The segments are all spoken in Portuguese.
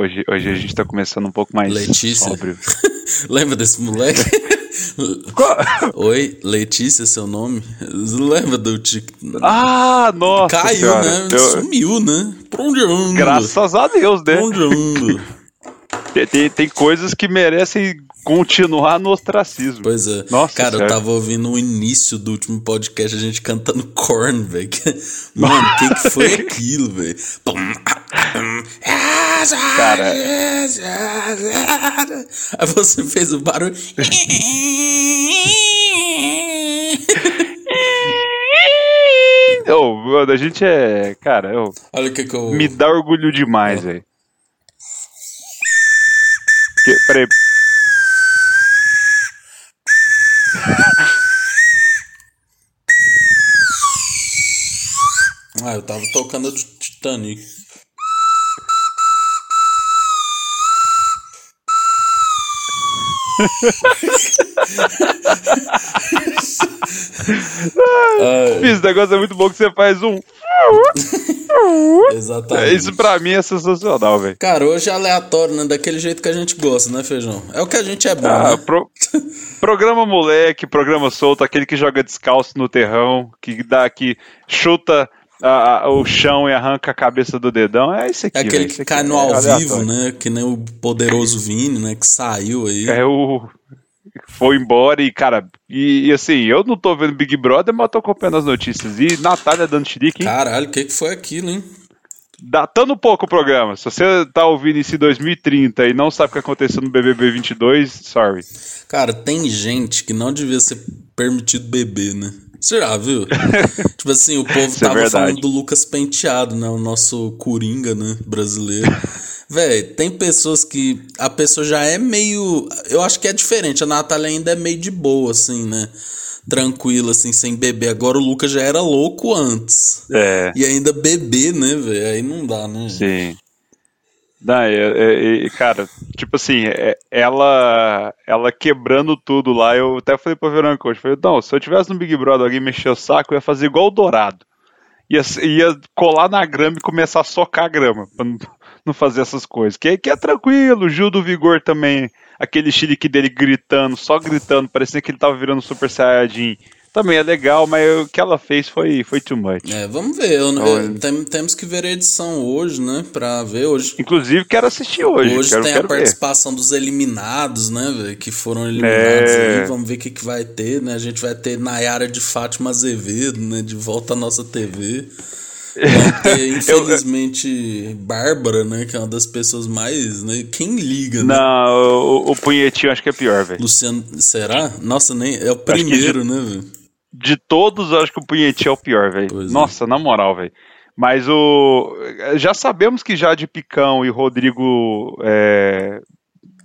Hoje, hoje a gente tá começando um pouco mais Letícia. sóbrio. Lembra desse moleque? Oi, Letícia, seu nome? Lembra do Tic... Ah, nossa Caiu, senhora. né? Eu- Sumiu, né? Pra onde anda? graças a Deus, né? Pra onde anda? Tem, tem, tem coisas que merecem continuar no ostracismo. Pois é. Nossa Cara, eu senhora. tava ouvindo o início do último podcast, a gente cantando corn, velho. Mano, o que, que foi aquilo, velho? Cara. Aí você fez o barulho. Ô, mano, a gente é. Cara, eu, Olha o que que eu. me dá orgulho demais, velho. Que- Peraí. Ah, eu tava tocando a do Titanic. Esse negócio é muito bom que você faz um. Exatamente. Isso pra mim é sensacional, velho. Cara, hoje é aleatório, né? Daquele jeito que a gente gosta, né, Feijão? É o que a gente é bom, Ah, né? pro- programa moleque, programa solto, aquele que joga descalço no terrão, que dá que chuta a- a- o chão e arranca a cabeça do dedão. É esse aqui. É aquele velho, que esse cai no é ao aleatório. vivo, né? Que nem o poderoso Vini, né? Que saiu aí. É o. Foi embora e, cara, e, e assim, eu não tô vendo Big Brother, mas eu tô acompanhando as notícias. E Natália dando chilique, hein? Caralho, o que, que foi aquilo, hein? datando um pouco o programa. Se você tá ouvindo isso em 2030 e não sabe o que aconteceu no BBB 22, sorry. Cara, tem gente que não devia ser permitido beber, né? Você já viu? tipo assim, o povo Isso é tava verdade. falando do Lucas Penteado, né? O nosso coringa, né? Brasileiro. Véi, tem pessoas que. A pessoa já é meio. Eu acho que é diferente. A Natália ainda é meio de boa, assim, né? Tranquila, assim, sem beber. Agora o Lucas já era louco antes. É, E ainda beber, né, velho? Aí não dá, né? gente? sim. Não, é, é- cara, tipo assim, é- ela ela quebrando tudo lá, eu até falei pra Verônica hoje, falei, não, se eu tivesse no Big Brother alguém mexer o saco, eu ia fazer igual o Dourado. Ia, ia colar na grama e começar a socar a grama, pra não, não fazer essas coisas. Que, que é tranquilo, Gil do Vigor também, aquele chilique dele gritando, só gritando, parecendo que ele tava virando Super Saiyajin. Também é legal, mas o que ela fez foi, foi too much. É, vamos ver. Eu- eu- Olha. tem- temos que ver a edição hoje, né? Pra ver hoje. Inclusive, quero assistir hoje. Hoje quero, tem quero a ver. participação dos eliminados, né, velho? Que foram eliminados É. aí. Vamos ver o que, que vai ter, né? A gente vai ter Nayara de Fátima Azevedo, né? De volta à nossa TV. Vai ter, infelizmente, Bárbara, né? Que é uma das pessoas mais. Né? Quem liga, né? Não, o, o punhetinho acho que é pior, velho. Luciano. Será? Nossa, nem. É o primeiro, né, velho? De todos, eu acho que o punhetinho é o pior, velho. É. Nossa, na moral, velho. Mas o. Já sabemos que já de Picão e Rodrigo é,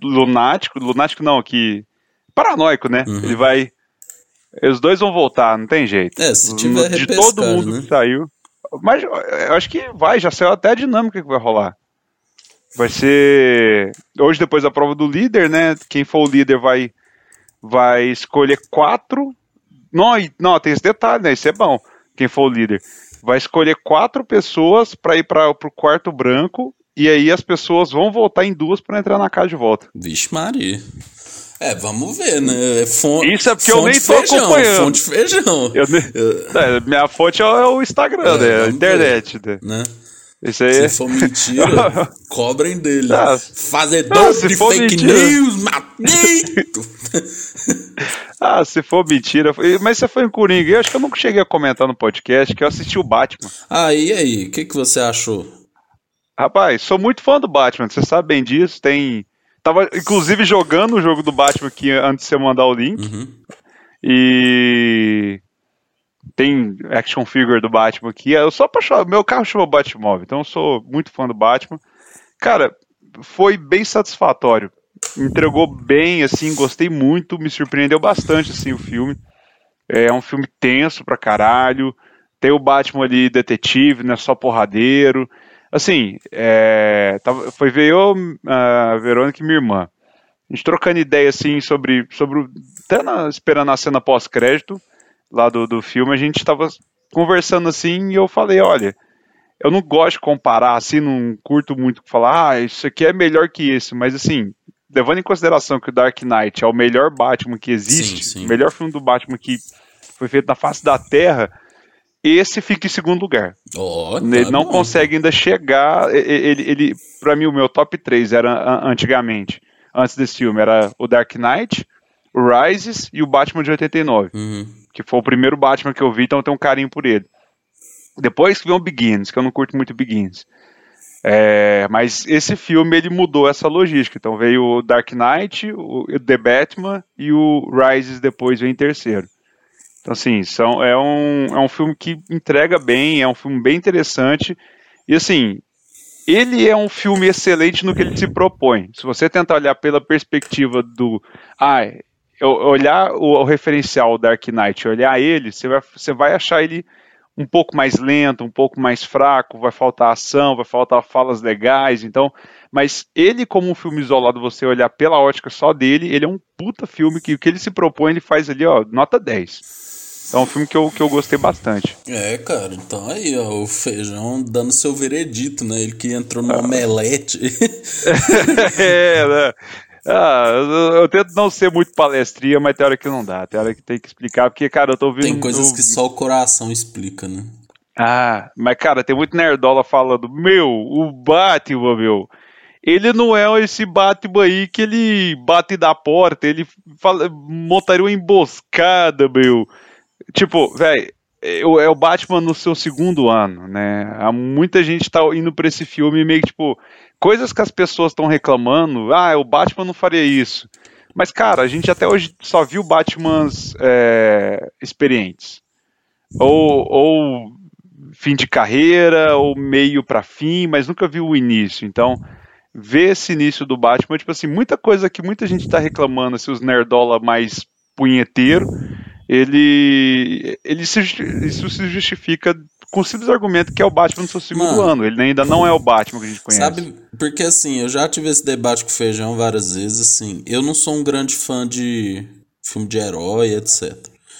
Lunático. Lunático não, que. Paranoico, né? Uhum. Ele vai. Os dois vão voltar, não tem jeito. É, se tiver De todo mundo né? que saiu. Mas eu acho que vai, já saiu até a dinâmica que vai rolar. Vai ser. Hoje, depois da prova do líder, né? Quem for o líder vai, vai escolher quatro. Não, não, tem esse detalhe, né? Isso é bom. Quem for o líder. Vai escolher quatro pessoas para ir para o quarto branco. E aí as pessoas vão votar em duas para entrar na casa de volta. Vixe, Maria. É, vamos ver, né? É fon- Isso é porque eu fonte nem tô feijão, acompanhando. Fonte feijão. Eu ne- É, minha fonte é o Instagram, É, né? A internet. Né? né? Isso aí. Se for mentira, cobrem dele. Ah, Fazedor se de fake mentira. news, maldito! Ah, se for mentira. Mas você foi em Coringa. Eu acho que eu nunca cheguei a comentar no podcast que eu assisti o Batman. ah, e aí? O que, que você achou? Rapaz, sou muito fã do Batman, você sabe bem disso. Tem. Tava, inclusive, jogando o jogo do Batman aqui antes de você mandar o link. Uhum. E. Tem action figure do Batman aqui. Eu sou apaixonado. Meu carro chama Batmóvel, então eu sou muito fã do Batman. Cara, foi bem satisfatório. Entregou bem, assim, gostei muito, me surpreendeu bastante, assim, o filme. É um filme tenso pra caralho. Tem o Batman ali, detetive, não é só porradeiro. Assim, é, tava- foi ver eu, a Verônica e minha irmã. A gente trocando ideia, assim, sobre. sobre até na- esperando a cena pós-crédito lá do, do filme, a gente tava conversando assim e eu falei: olha, eu não gosto de comparar, assim, não curto muito falar, ah, isso aqui é melhor que esse, mas assim, levando em consideração que o Dark Knight é o melhor Batman que existe, o melhor filme do Batman que foi feito na face da Terra, esse fica em segundo lugar. Oh, tá ele não bom. consegue ainda chegar. Ele, ele, para mim, o meu top 3 era antigamente, antes desse filme, era o Dark Knight, o Rises e o Batman de 89. Uhum. Que foi o primeiro Batman que eu vi, então eu tenho um carinho por ele. Depois que veio o Begins, que eu não curto muito Begins. É, mas esse filme ele mudou essa logística. Então veio o Dark Knight, o The Batman e o Rises depois veio em terceiro. Então, assim, são, é, um, é um filme que entrega bem, é um filme bem interessante. E, assim, ele é um filme excelente no que ele se propõe. Se você tentar olhar pela perspectiva do. Ah, olhar o, o referencial Dark Knight, olhar ele, você vai, você vai achar ele um pouco mais lento, um pouco mais fraco, vai faltar ação, vai faltar falas legais, então, mas ele como um filme isolado, você olhar pela ótica só dele, ele é um puta filme que o que ele se propõe, ele faz ali, ó, nota 10. É um filme que eu, que eu gostei bastante. É, cara, então aí, ó, o Feijão dando seu veredito, né? Ele que entrou no ah. omelete. é, né? Ah, eu, eu, tento não ser muito palestrinha, mas tem hora que não dá. Tem hora que tem que explicar, porque, cara, eu tô ouvindo. Tem coisas que só o coração explica, né? Ah, mas, cara, tem muito nerdola falando, meu, o Batman, meu. Ele não é esse Batman aí que ele bate da porta, ele fala, montaria uma emboscada, meu. Tipo, velho, é, é o Batman no seu segundo ano, né? Há muita gente tá indo pra esse filme meio que, tipo, coisas que as pessoas estão reclamando, ah, o Batman não faria isso. Mas, cara, a gente até hoje só viu Batmans é, experientes. Ou, ou fim de carreira, ou meio para fim, mas nunca viu o início. Então, ver esse início do Batman, tipo assim, muita coisa que muita gente tá reclamando, assim, os nerdola mais punheteiro, ele, ele se, isso se justifica com o simples argumento que é o Batman no seu segundo Mano, ano. Ele ainda não é o Batman que a gente conhece. Sabe, porque assim, eu já tive esse debate com o Feijão várias vezes, assim, eu não sou um grande fã de filme de herói, etc.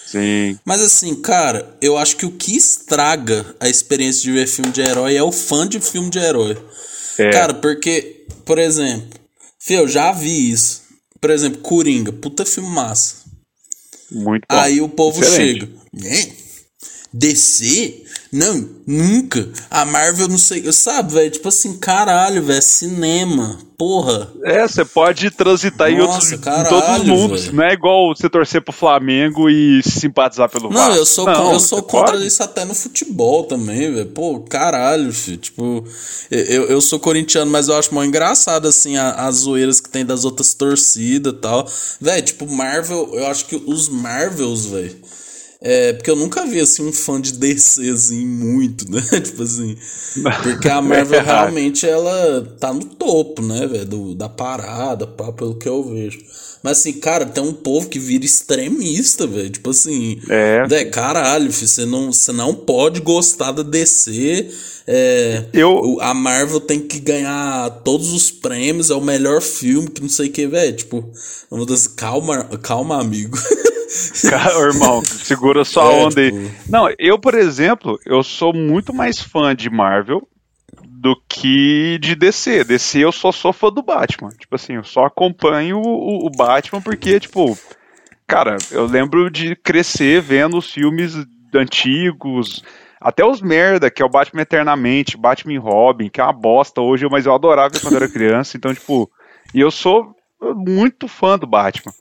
Sim. Mas assim, cara, eu acho que o que estraga a experiência de ver filme de herói é o fã de filme de herói. É. Cara, porque, por exemplo, eu já vi isso. Por exemplo, Coringa, puta filme massa. Muito bom. Aí o povo Excelente. chega. Né? DC? Não, nunca. A Marvel não sei. Sabe, velho? Tipo assim, caralho, velho. Cinema. Porra. É, você pode transitar Nossa, em outros. Caralho, em todo mundo. Não é igual você torcer pro Flamengo e se simpatizar pelo Não, Vasco. eu sou, não, eu sou contra pode? isso até no futebol também, velho. Pô, caralho, filho. Tipo, eu, eu sou corintiano, mas eu acho mó engraçado, assim, as zoeiras que tem das outras torcidas e tal. Velho, tipo, Marvel, eu acho que os Marvels, velho é, porque eu nunca vi assim um fã de DC assim muito, né? tipo assim. Porque a Marvel realmente ela tá no topo, né, velho, da parada, pá, pelo que eu vejo. Mas assim, cara, tem um povo que vira extremista, velho. Tipo assim, é, é caralho, filho, você não, você não pode gostar da DC. É, eu... A Marvel tem que ganhar todos os prêmios, é o melhor filme, que não sei o que, velho. Tipo, calma, calma, amigo. Cara, irmão, segura sua é, onda aí. Tipo... Não, eu, por exemplo, eu sou muito mais fã de Marvel do que de DC. DC eu só sou fã do Batman. Tipo assim, eu só acompanho o, o Batman porque, tipo, cara, eu lembro de crescer vendo os filmes antigos, até os merda, que é o Batman Eternamente, Batman e Robin, que é uma bosta hoje, mas eu adorava quando era criança. Então, tipo, e eu sou muito fã do Batman.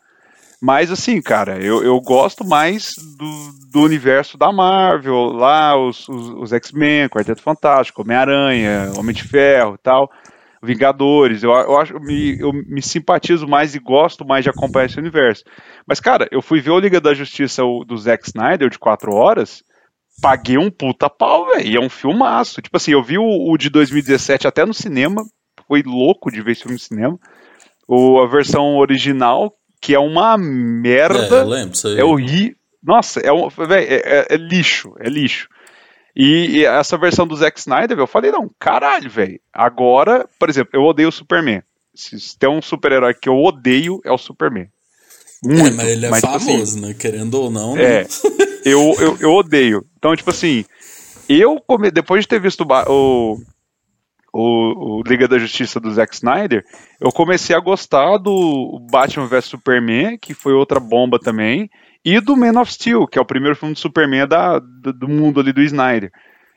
Mas assim, cara, eu, eu gosto mais do, do universo da Marvel, lá, os, os, os X-Men, Quarteto Fantástico, Homem-Aranha, Homem de Ferro tal, Vingadores. Eu, eu, acho, me, eu me simpatizo mais e gosto mais de acompanhar esse universo. Mas, cara, eu fui ver o Liga da Justiça do Zack Snyder de 4 horas, paguei um puta pau, velho. E é um filmaço. Tipo assim, eu vi o, o de 2017 até no cinema, foi louco de ver esse filme no cinema. O, a versão original, que é uma merda. É, eu lembro, É horrível. Nossa, é, um, véio, é, é, é, lixo, é lixo. E, e, essa versão do Zack Snyder, eu falei, não, caralho, velho. Agora, por exemplo, eu odeio o Superman. Se tem um super-herói que eu odeio, é o Superman. Muito, é, mas ele é mas, famoso, tipo assim, né? Querendo ou não. É. Né? eu, eu, eu odeio. Então, tipo assim, Eu, come, depois de ter visto o, o, o, Liga da Justiça do Zack Snyder, eu comecei a gostar do Batman vs Superman, que foi outra bomba também, e do Man of Steel, que é o primeiro filme de Superman da, do, do mundo ali do Snyder.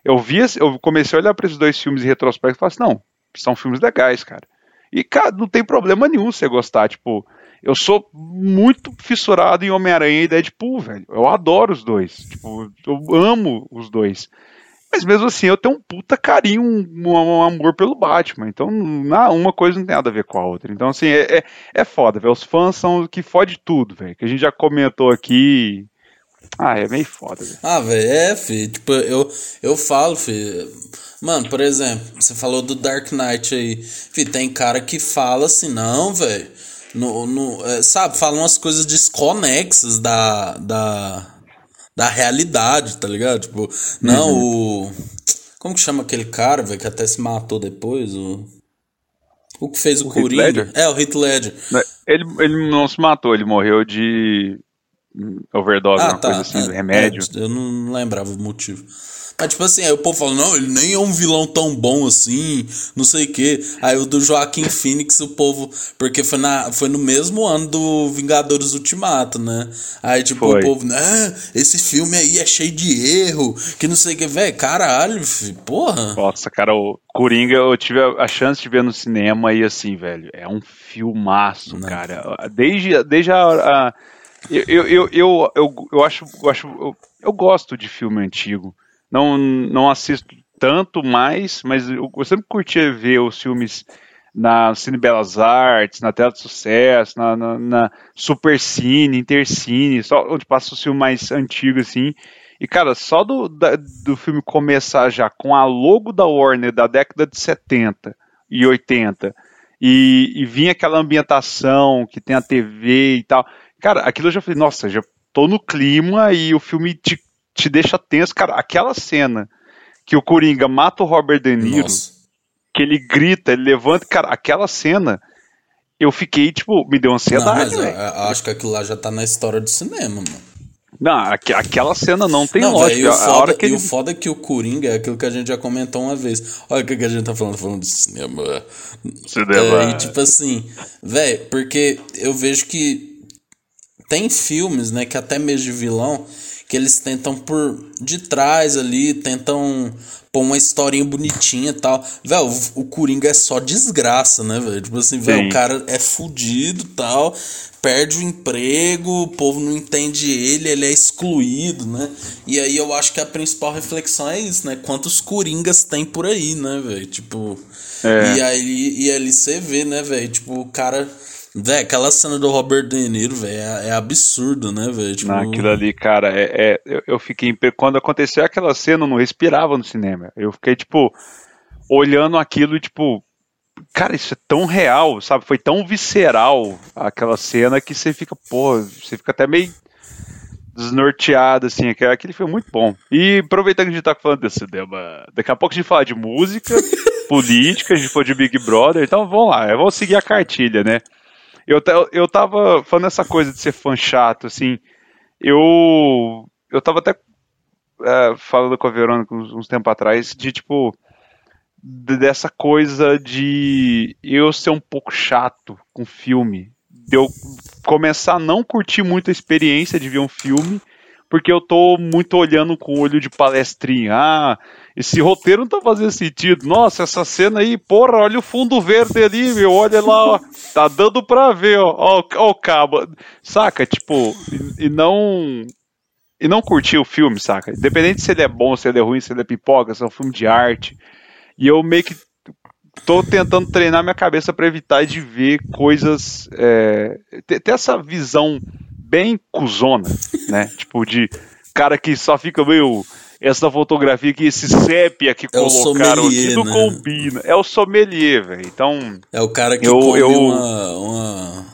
Eu vi, eu comecei a olhar para esses dois filmes em retrospecto e falei assim, não, são filmes legais, cara. E, cara, não tem problema nenhum você gostar, tipo, eu sou muito fissurado em Homem-Aranha e Deadpool, velho. Eu adoro os dois. Tipo, eu amo os dois. Mas mesmo assim, eu tenho um puta carinho, um, um amor pelo Batman. Então, não, uma coisa não tem nada a ver com a outra. Então, assim, é, é, é foda, velho. Os fãs são o que fode tudo, velho. Que a gente já comentou aqui. Ah, é meio foda, velho. Ah, velho, é, fi. Tipo, eu, eu falo, fi. Mano, por exemplo, você falou do Dark Knight aí. Fi, tem cara que fala assim, não, velho no, no, é, sabe, falam umas coisas desconexas da, da, da realidade, tá ligado? Tipo, não, uhum. o. Como que chama aquele cara, velho, que até se matou depois? O, o que fez o, o Coringa? É, o Heath Ledger. Ele, ele não se matou, ele morreu de overdose, ah, uma tá, coisa assim, é, remédio. É, eu não lembrava o motivo. Mas, tipo assim, aí o povo fala, não, ele nem é um vilão tão bom assim, não sei o quê. Aí o do Joaquim Phoenix, o povo. Porque foi, na, foi no mesmo ano do Vingadores Ultimato, né? Aí, tipo, foi. o povo, né? Esse filme aí é cheio de erro, que não sei o que, velho. Caralho, filho, porra. Nossa, cara, o Coringa eu tive a chance de ver no cinema e assim, velho, é um filmaço, não. cara. Desde, desde a. a eu, eu, eu, eu, eu, eu acho. Eu, acho eu, eu gosto de filme antigo não, não assisto tanto mais, mas eu, eu sempre curtia ver os filmes na Cine Belas Artes, na Tela de Sucesso, na, na, na Super Cine, Intercine, só onde passa o filme mais antigo assim. E, cara, só do, da, do filme começar já com a logo da Warner da década de 70 e 80, e, e vinha aquela ambientação que tem a TV e tal. Cara, aquilo eu já falei, nossa, já tô no clima e o filme te te deixa tenso, cara. Aquela cena que o Coringa mata o Robert De Niro, Nossa. que ele grita, ele levanta, cara, aquela cena, eu fiquei, tipo, me deu ansiedade. Não, eu, acho que aquilo lá já tá na história do cinema, mano. Não, aqu aquela cena não tem não, lógica. Véio, o, foda, a hora que ele... o foda é que o Coringa é aquilo que a gente já comentou uma vez. Olha o que, a gente tá falando, falando de cinema. Cinema. É, e tipo assim, velho, porque eu vejo que tem filmes, né, que até mesmo de vilão, que eles tentam por de trás ali, tentam pôr uma historinha bonitinha e tal. Velho, o, Coringa é só desgraça, né, velho? Tipo assim, velho, o cara é fudido tal, perde o emprego, o povo não entende ele, ele é excluído, né? E aí eu acho que a principal reflexão é isso, né? Quantos Coringas tem por aí, né, velho? Tipo. É. E aí e ali você vê, né, velho? Tipo, o cara Véi, aquela cena do Robert De Niro, velho, é, é, absurdo, né, velho? Tipo... Aquilo ali, cara, é, é eu, eu, fiquei. Quando aconteceu aquela cena, eu não respirava no cinema. Eu fiquei, tipo, olhando aquilo e, tipo, cara, isso é tão real, sabe? Foi tão visceral aquela cena que você fica, pô, você fica até meio desnorteado, assim. Aquele foi muito bom. E aproveitando que a gente tá falando desse tema, daqui a pouco a gente fala de música, política, a gente for de Big Brother, então vamos lá, vamos seguir a cartilha, né? Eu, eu tava falando essa coisa de ser fã chato, assim. Eu. Eu tava até é, falando com a Verônica uns, uns tempos atrás de tipo. Dessa coisa de eu ser um pouco chato com filme. De eu começar a não curtir muito a experiência de ver um filme porque eu tô muito olhando com o olho de palestrinha. Ah, esse roteiro não tá fazendo sentido. Nossa, essa cena aí, porra, olha o fundo verde ali, meu, olha lá, ó, tá dando pra ver, ó, ó, ó o cabo. Saca, tipo, e, e não e não curtir o filme, saca? Independente se ele é bom, se ele é ruim, se ele é pipoca, se é um filme de arte. E eu meio que tô tentando treinar minha cabeça para evitar de ver coisas. É, ter, ter essa visão bem cuzona, né? tipo, de cara que só fica meio. Essa fotografia aqui, esse sépia que é colocaram aqui, não né? combina. É o sommelier, velho. Então. É o cara que eu, come eu... uma,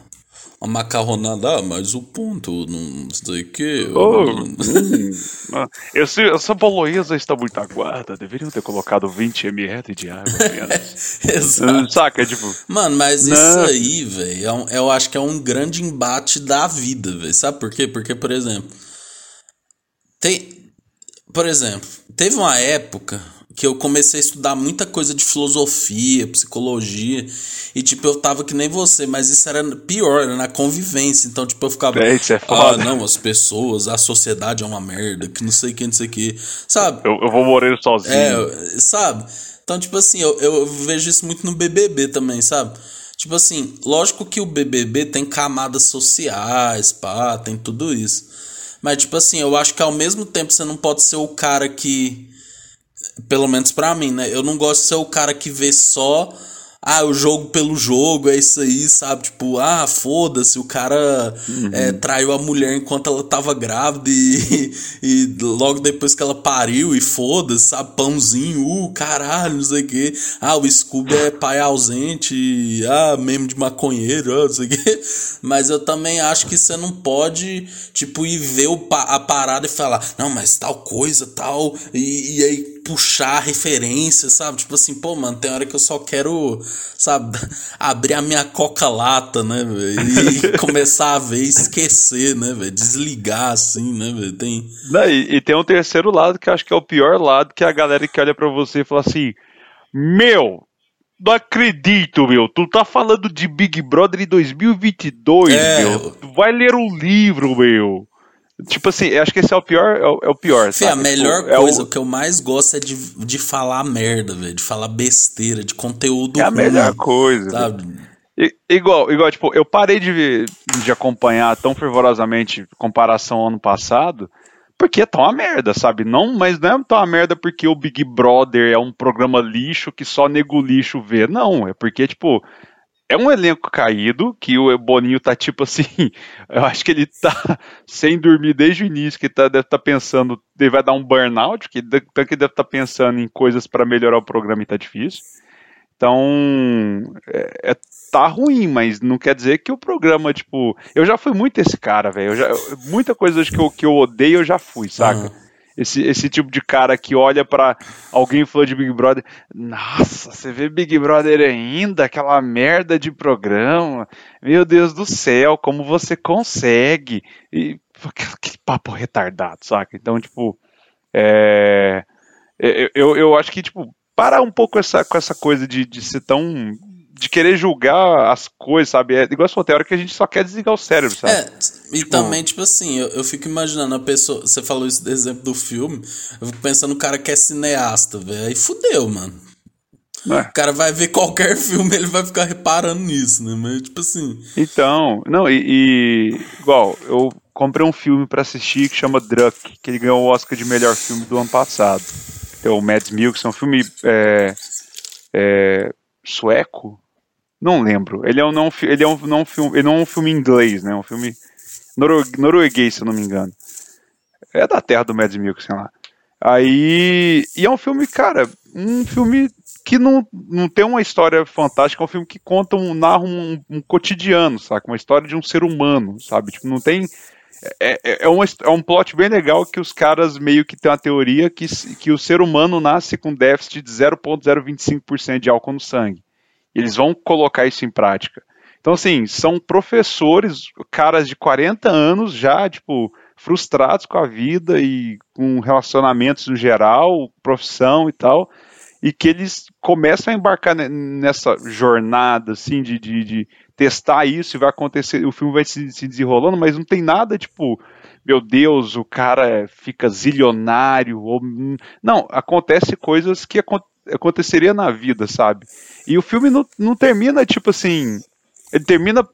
uma macarronada, ah, mas o ponto, não sei o que. Oh, hum, esse, essa bolonhesa está muito aguada, deveriam ter colocado 20 ml de água Exato. Saca, tipo. Mano, mas não. isso aí, velho, é um, eu acho que é um grande embate da vida, velho. Sabe por quê? Porque, por exemplo, tem. Por exemplo, teve uma época que eu comecei a estudar muita coisa de filosofia, psicologia, e tipo, eu tava que nem você, mas isso era pior, era na convivência, então tipo, eu ficava, é, isso é foda. ah, não, as pessoas, a sociedade é uma merda, que não sei quem, não sei o que, sabe? Eu, eu vou morrer sozinho. É, sabe? Então, tipo assim, eu, eu vejo isso muito no BBB também, sabe? Tipo assim, lógico que o BBB tem camadas sociais, pá, tem tudo isso. Mas, tipo assim, eu acho que ao mesmo tempo você não pode ser o cara que pelo menos para mim, né? Eu não gosto de ser o cara que vê só ah, o jogo pelo jogo, é isso aí, sabe? Tipo, ah, foda-se, o cara uhum. é, traiu a mulher enquanto ela tava grávida e, e logo depois que ela pariu, e foda-se, sabe? Pãozinho, uh, caralho, não sei o quê. Ah, o Scooby é pai ausente, ah, mesmo de maconheiro, ah, não sei o quê. Mas eu também acho que você não pode, tipo, ir ver o, a parada e falar, não, mas tal coisa, tal, e, e aí puxar referência, sabe? Tipo assim, pô, mano, tem hora que eu só quero, sabe, abrir a minha coca-lata, né, velho? E começar a ver esquecer, né, velho? Desligar, assim, né, velho? Tem... Não, e, e, tem um terceiro lado que eu acho que é o pior lado, que é a galera que olha para você e fala assim: Meu, não acredito, meu. Tu tá falando de Big Brother em 2022, é, meu. Tu vai ler um livro, meu. Tipo assim, eu acho que esse é o pior, é o, é o pior. Fê, a melhor tipo, coisa, é o... o... que eu mais gosto é de, de falar merda, velho. De falar besteira, de conteúdo. É a ruim, melhor coisa. Sabe? I, igual, igual, tipo, eu parei de, de acompanhar tão fervorosamente comparação ao ano passado, porque é tão uma merda, sabe? Não, mas não é tão uma merda porque o Big Brother é um programa lixo que só nego lixo vê. Não, é porque, tipo, é um elenco caído, que o Boninho tá tipo assim, eu acho que ele tá sem dormir desde o início, que tá, deve estar tá pensando, ele vai dar um burnout, que, que deve estar tá pensando em coisas para melhorar o programa e tá difícil. Então, é, é, tá ruim, mas não quer dizer que o programa, tipo, eu já fui muito esse cara, velho, muita coisa que eu, que eu odeio eu já fui, saca? Uhum esse, esse tipo de cara que olha para alguém falando de Big Brother, nossa, você vê Big Brother ainda, aquela merda de programa, meu Deus do céu, como você consegue? E que papo retardado, saca? Então, tipo, é, eu, eu acho que, tipo, para um pouco essa, com essa coisa de, de ser tão de querer julgar as coisas, sabe? É igual a hora que a gente só quer desligar o cérebro, sabe? É, e tipo... também, tipo assim, eu, eu fico imaginando a pessoa. Você falou isso do exemplo do filme, eu fico pensando no cara que é cineasta, velho. Aí fudeu, mano. É. O cara vai ver qualquer filme, ele vai ficar reparando nisso, né? Mas, tipo assim. Então, não, e, e igual, eu comprei um filme para assistir que chama Druck, que ele ganhou o Oscar de melhor filme do ano passado. É o Mads Mikkelsen, é um filme é, é, sueco, não lembro. Ele é um não, ele é um não filme, ele não é um filme inglês, né? Um filme norueguês, se eu não me engano. É da terra do Mads Mikkelsen lá. Aí, e é um filme, cara, um filme que não, não tem uma história fantástica, é um filme que conta um narra um, um cotidiano, saca? Uma história de um ser humano, sabe? Tipo, não tem é, é, é, um, é um plot bem legal que os caras meio que tem uma teoria que, que o ser humano nasce com déficit de 0,025% de álcool no sangue. Eles vão colocar isso em prática. Então, assim, são professores, caras de 40 anos já, tipo, frustrados com a vida e com relacionamentos no geral, profissão e tal, e que eles começam a embarcar nessa jornada, assim, de, de, de testar isso e vai acontecer, o filme vai se, se desenrolando, mas não tem nada, tipo, meu Deus, o cara fica zilionário, ou... não, acontece coisas que aconteceria na vida, sabe? E o filme não, não termina, tipo assim. Ele termina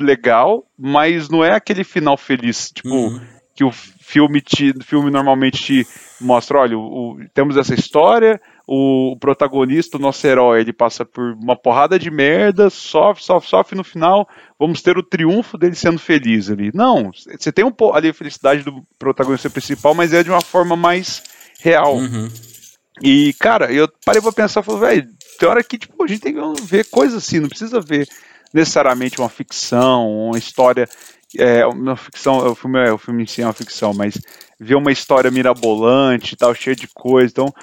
legal, mas não é aquele final feliz, tipo, uhum. que o filme, te, filme normalmente te mostra, olha, o, o, temos essa história, o, protagonista, o nosso herói, ele passa por uma porrada de merda, sofre, sofre, sofre, no final vamos ter o triunfo dele sendo feliz ali. Não, você tem um ali a felicidade do protagonista principal, mas é de uma forma mais real. Uhum. E, cara, eu parei pra pensar, falei, velho, tem hora que tipo, a gente tem que ver coisas assim, não precisa ver necessariamente uma ficção, uma história. É, uma ficção, o filme, é, o filme em si é uma ficção, mas ver uma história mirabolante tal, cheia de coisa. Então,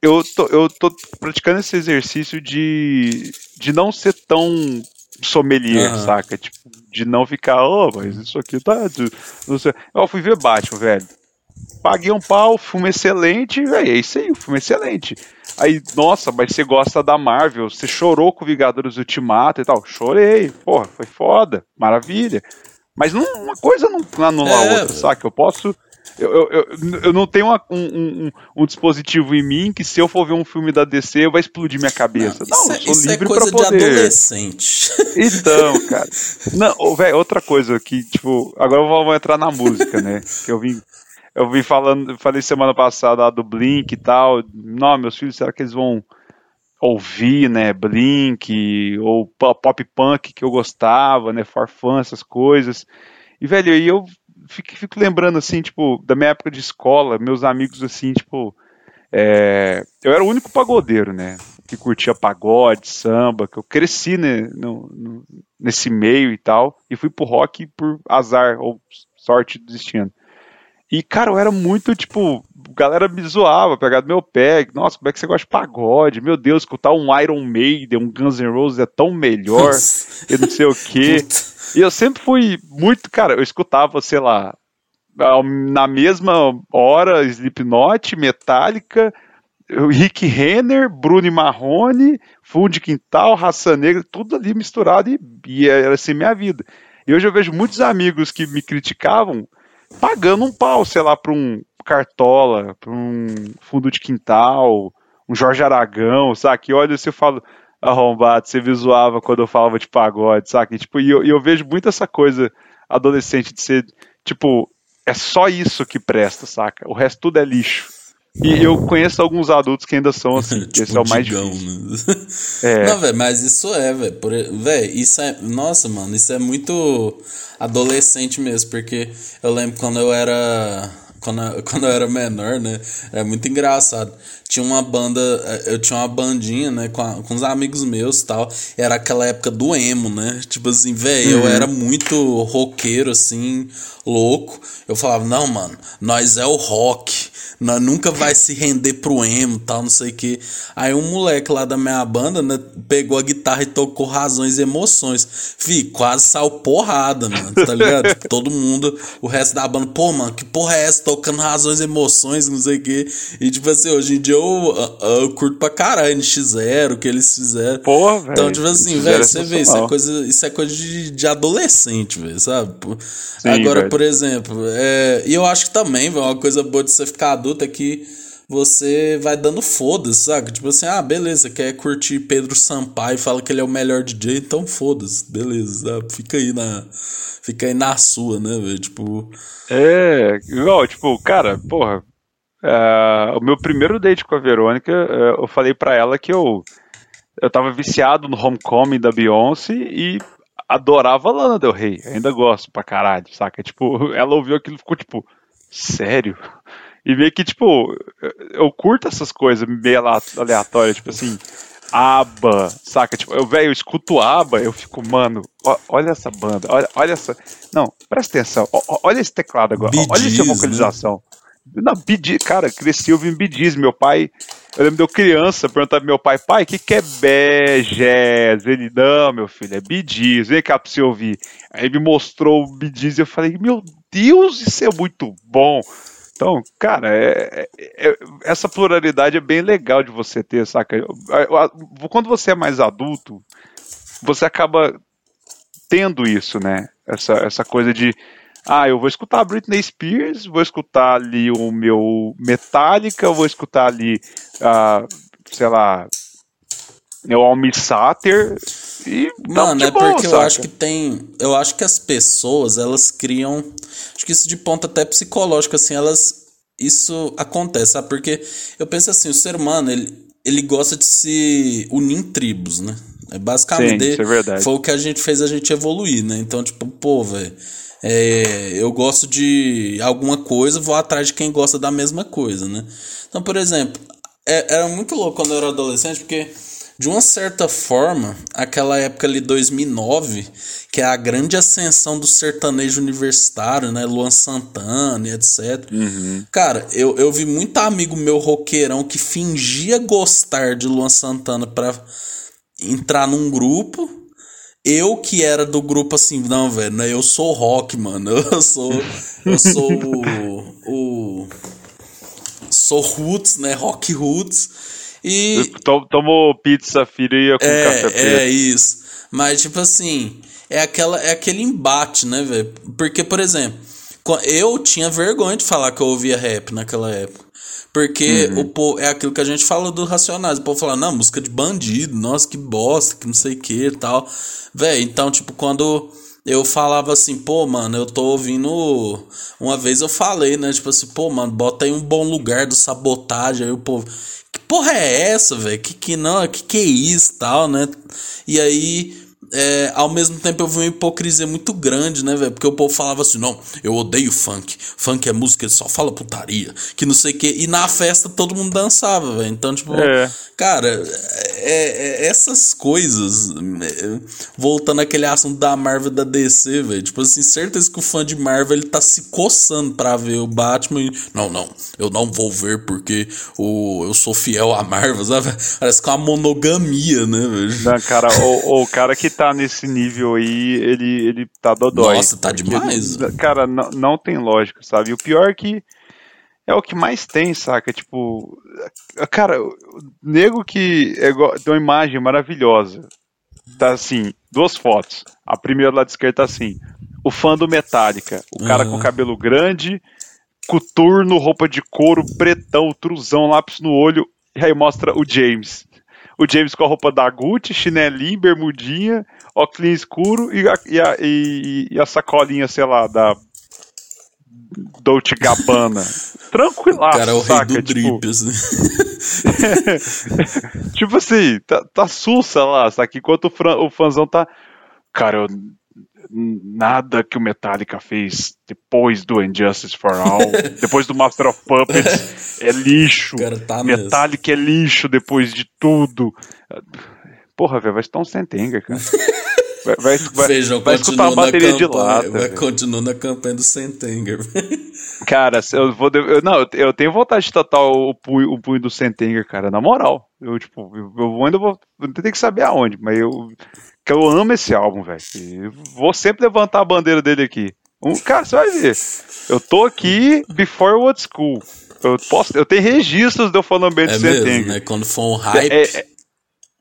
eu tô, eu tô praticando esse exercício de, de não ser tão sommelier, uhum. saca? Tipo, de não ficar, oh, mas isso aqui tá. Não sei. Eu fui ver Batman, velho. Paguei um pau, filme excelente, véio, é isso aí, o filme é excelente. Aí, nossa, mas você gosta da Marvel, você chorou com Vingadores Ultimato e tal. Chorei, porra, foi foda, maravilha. Mas não, uma coisa não anula a é, outra, saca? Eu posso. Eu, eu, eu, eu não tenho uma, um, um, um, dispositivo em mim que se eu for ver um filme da DC vai explodir minha cabeça. Não, não isso, é, isso é coisa de adolescente. Então, cara. Não, velho, outra coisa que, tipo, agora vamos entrar na música, né? Que eu vim eu vi falando, falei semana passada do Blink e tal. Não, meus filhos, será que eles vão ouvir, né, Blink ou pop punk que eu gostava, né, Farfã, essas coisas. E velho, aí eu fico, fico, lembrando assim, tipo, da minha época de escola, meus amigos assim, tipo, é, eu era o único pagodeiro, né, que curtia pagode, samba, que eu cresci né, no, no, nesse meio e tal, e fui pro rock por azar ou sorte do destino. E, cara, eu era muito, tipo, galera me zoava, pegado meu pé. Nossa, como é que você gosta de pagode? Meu Deus, escutar um Iron Maiden, um Guns N' Roses é tão melhor, e não sei o quê. E eu sempre fui muito, cara, eu escutava, sei lá, na mesma hora, Slipknot, Metallica, Rick Renner, Bruno Marrone, Fundo de Quintal, Raça Negra, tudo ali misturado e, e era assim minha vida. E hoje eu vejo muitos amigos que me criticavam pagando um pau, sei lá, para um Cartola, para um fundo de quintal, um Jorge Aragão, sabe? olha, você fala, arrombado, você visuava quando eu falava de pagode, sabe? E, tipo, e eu, eu vejo muito essa coisa adolescente de ser, tipo, é só isso que presta, saca? O resto tudo é lixo. E eu conheço alguns adultos que ainda são assim. tipo, esse é o mais digão, né? é. Não, velho, mas isso é, velho. Velho, isso é. Nossa, mano, isso é muito adolescente mesmo, porque eu lembro quando eu era. Quando eu, quando eu era menor, né? É muito engraçado. Tinha uma banda, eu tinha uma bandinha, né? Com, a, com os amigos meus e tal. Era aquela época do emo, né? Tipo assim, velho, uhum. eu era muito roqueiro, assim, louco. Eu falava, não, mano, nós é o rock nós nunca vai se render pro emo tal, não sei o que. Aí um moleque lá da minha banda, né, pegou a guitarra e tocou razões e emoções. Fih, quase saiu porrada, mano, tá ligado? Todo mundo, o resto da banda, pô, mano, que porra é essa? Tocando razões e emoções, não sei o que. E tipo assim, hoje em dia eu, eu, eu curto pra caralho NX0, o que eles fizeram. Porra, velho. Então, tipo assim, velho, você vê, isso é coisa, isso é coisa de, de adolescente, velho, sabe? Sim, Agora, véio. por exemplo, é, e eu acho que também, velho, uma coisa boa de você ficar é que você vai dando foda-se, sabe? Tipo assim, ah, beleza, quer curtir Pedro Sampaio fala que ele é o melhor DJ, então foda-se, beleza, sabe? fica aí na. Fica aí na sua, né, velho? Tipo. É, igual, tipo, cara, porra. Uh, o meu primeiro date com a Verônica, uh, eu falei pra ela que eu. Eu tava viciado no Homecoming da Beyoncé e adorava Lana Del Rey. Ainda gosto pra caralho, saca? Tipo, ela ouviu aquilo e ficou tipo, sério? E meio que, tipo, eu curto essas coisas meio aleatórias, tipo assim, aba, saca? Tipo, eu, velho, eu escuto aba, eu fico, mano, ó, olha essa banda, olha, olha essa. Não, presta atenção, ó, olha esse teclado agora, olha essa né? vocalização. Né? Não, Bidis, cara, cresci ouvindo Bidis, meu pai. Eu lembro de eu criança perguntar pro meu pai, pai, o que, que é Begés? Ele, não, meu filho, é Bidis, vem cá pra você ouvir. Aí ele me mostrou o Bidis e eu falei, meu Deus, isso é muito bom. Então, cara, é, é, é, essa pluralidade é bem legal de você ter, saca? Quando você é mais adulto, você acaba tendo isso, né? Essa, essa coisa de, ah, eu vou escutar Britney Spears, vou escutar ali o meu Metallica, vou escutar ali, uh, sei lá, o Almissater e Mano, é porque eu acho que tem. Eu acho que as pessoas, elas criam. Acho que isso de ponto até psicológico, assim, elas. Isso acontece, sabe? Porque eu penso assim, o ser humano, ele, ele gosta de se unir em tribos, né? É basicamente Sim, isso é verdade. foi o que a gente fez a gente evoluir, né? Então, tipo, pô, velho. É, eu gosto de alguma coisa, vou atrás de quem gosta da mesma coisa, né? Então, por exemplo, é, era muito louco quando eu era adolescente, porque de uma certa forma, aquela época ali 2009, que é a grande ascensão do sertanejo universitário, né, Luan Santana e etc. Uhum. Cara, eu, eu vi muito amigo meu roqueirão que fingia gostar de Luan Santana para entrar num grupo. Eu que era do grupo assim, não, velho, né, eu sou rock, mano. Eu sou eu sou o, o sou roots, né? Rock roots. E. Tomou pizza fria com é, café preto. É, isso. Mas, tipo assim, é, aquela, é aquele embate, né, velho? Porque, por exemplo, eu tinha vergonha de falar que eu ouvia rap naquela época. Porque uhum. o povo, é aquilo que a gente fala do Racionais. O povo fala, não, música de bandido, nossa, que bosta, que não sei o que e tal. Véi, então, tipo, quando eu falava assim, pô, mano, eu tô ouvindo. Uma vez eu falei, né? Tipo assim, pô, mano, bota aí um bom lugar do sabotagem. Aí o povo, porra é essa, velho? Que que não, que que é isso tal, né? E aí é, ao mesmo tempo eu vi uma hipocrisia muito grande, né, velho? Porque o povo falava assim: não, eu odeio funk. Funk é música, ele só fala putaria. Que não sei o quê. E na festa todo mundo dançava, velho. Então, tipo, é. cara, é, é, essas coisas. É, voltando àquele assunto da Marvel da DC, velho. Tipo assim, certeza que o fã de Marvel ele tá se coçando pra ver o Batman. E, não, não, eu não vou ver porque o, eu sou fiel à Marvel, sabe? Parece que é uma monogamia, né, velho? Cara, o, o cara que tá nesse nível aí, ele, ele tá dodói. Nossa, tá demais. Ele, cara, não, não tem lógica, sabe? E o pior é que é o que mais tem, saca? Tipo, cara, o nego que é tem uma imagem maravilhosa. Tá assim, duas fotos. A primeira lá de esquerda tá assim: o fã do Metallica, o cara uhum. com cabelo grande, coturno, roupa de couro, pretão, truzão, lápis no olho, e aí mostra o James o James com a roupa da Gucci, chinelinho, bermudinha, óculos escuro e a, e, a, e, e a sacolinha, sei lá, da Dolce Gabbana. Tranquilaço, cara, é o saca? rei do tipo, drip, assim. tipo assim, tá, tá sussa lá, saca? Enquanto o, fran, o fãzão tá... Cara, eu nada que o Metallica fez depois do Injustice for All, depois do Master of Puppets, é lixo. Tá Metallica mesmo. é lixo depois de tudo. Porra, velho, vai estar um Sentenger, cara. Vai, vai, vai, Vejam, vai escutar a bateria de lata. Vai continuar na campanha do Sentenger. Cara, eu vou. Eu, não, eu tenho vontade de tatuar o punho, o punho do Sentenger, cara, na moral. Eu, tipo, eu, ainda vou. Tenho que saber aonde, mas eu que eu amo esse álbum, velho. Vou sempre levantar a bandeira dele aqui. Um, cara, você vai ver. Eu tô aqui before what school. Eu, posso, eu tenho registros de eu falando bem de é mesmo, né? Quando for um hype. É, é,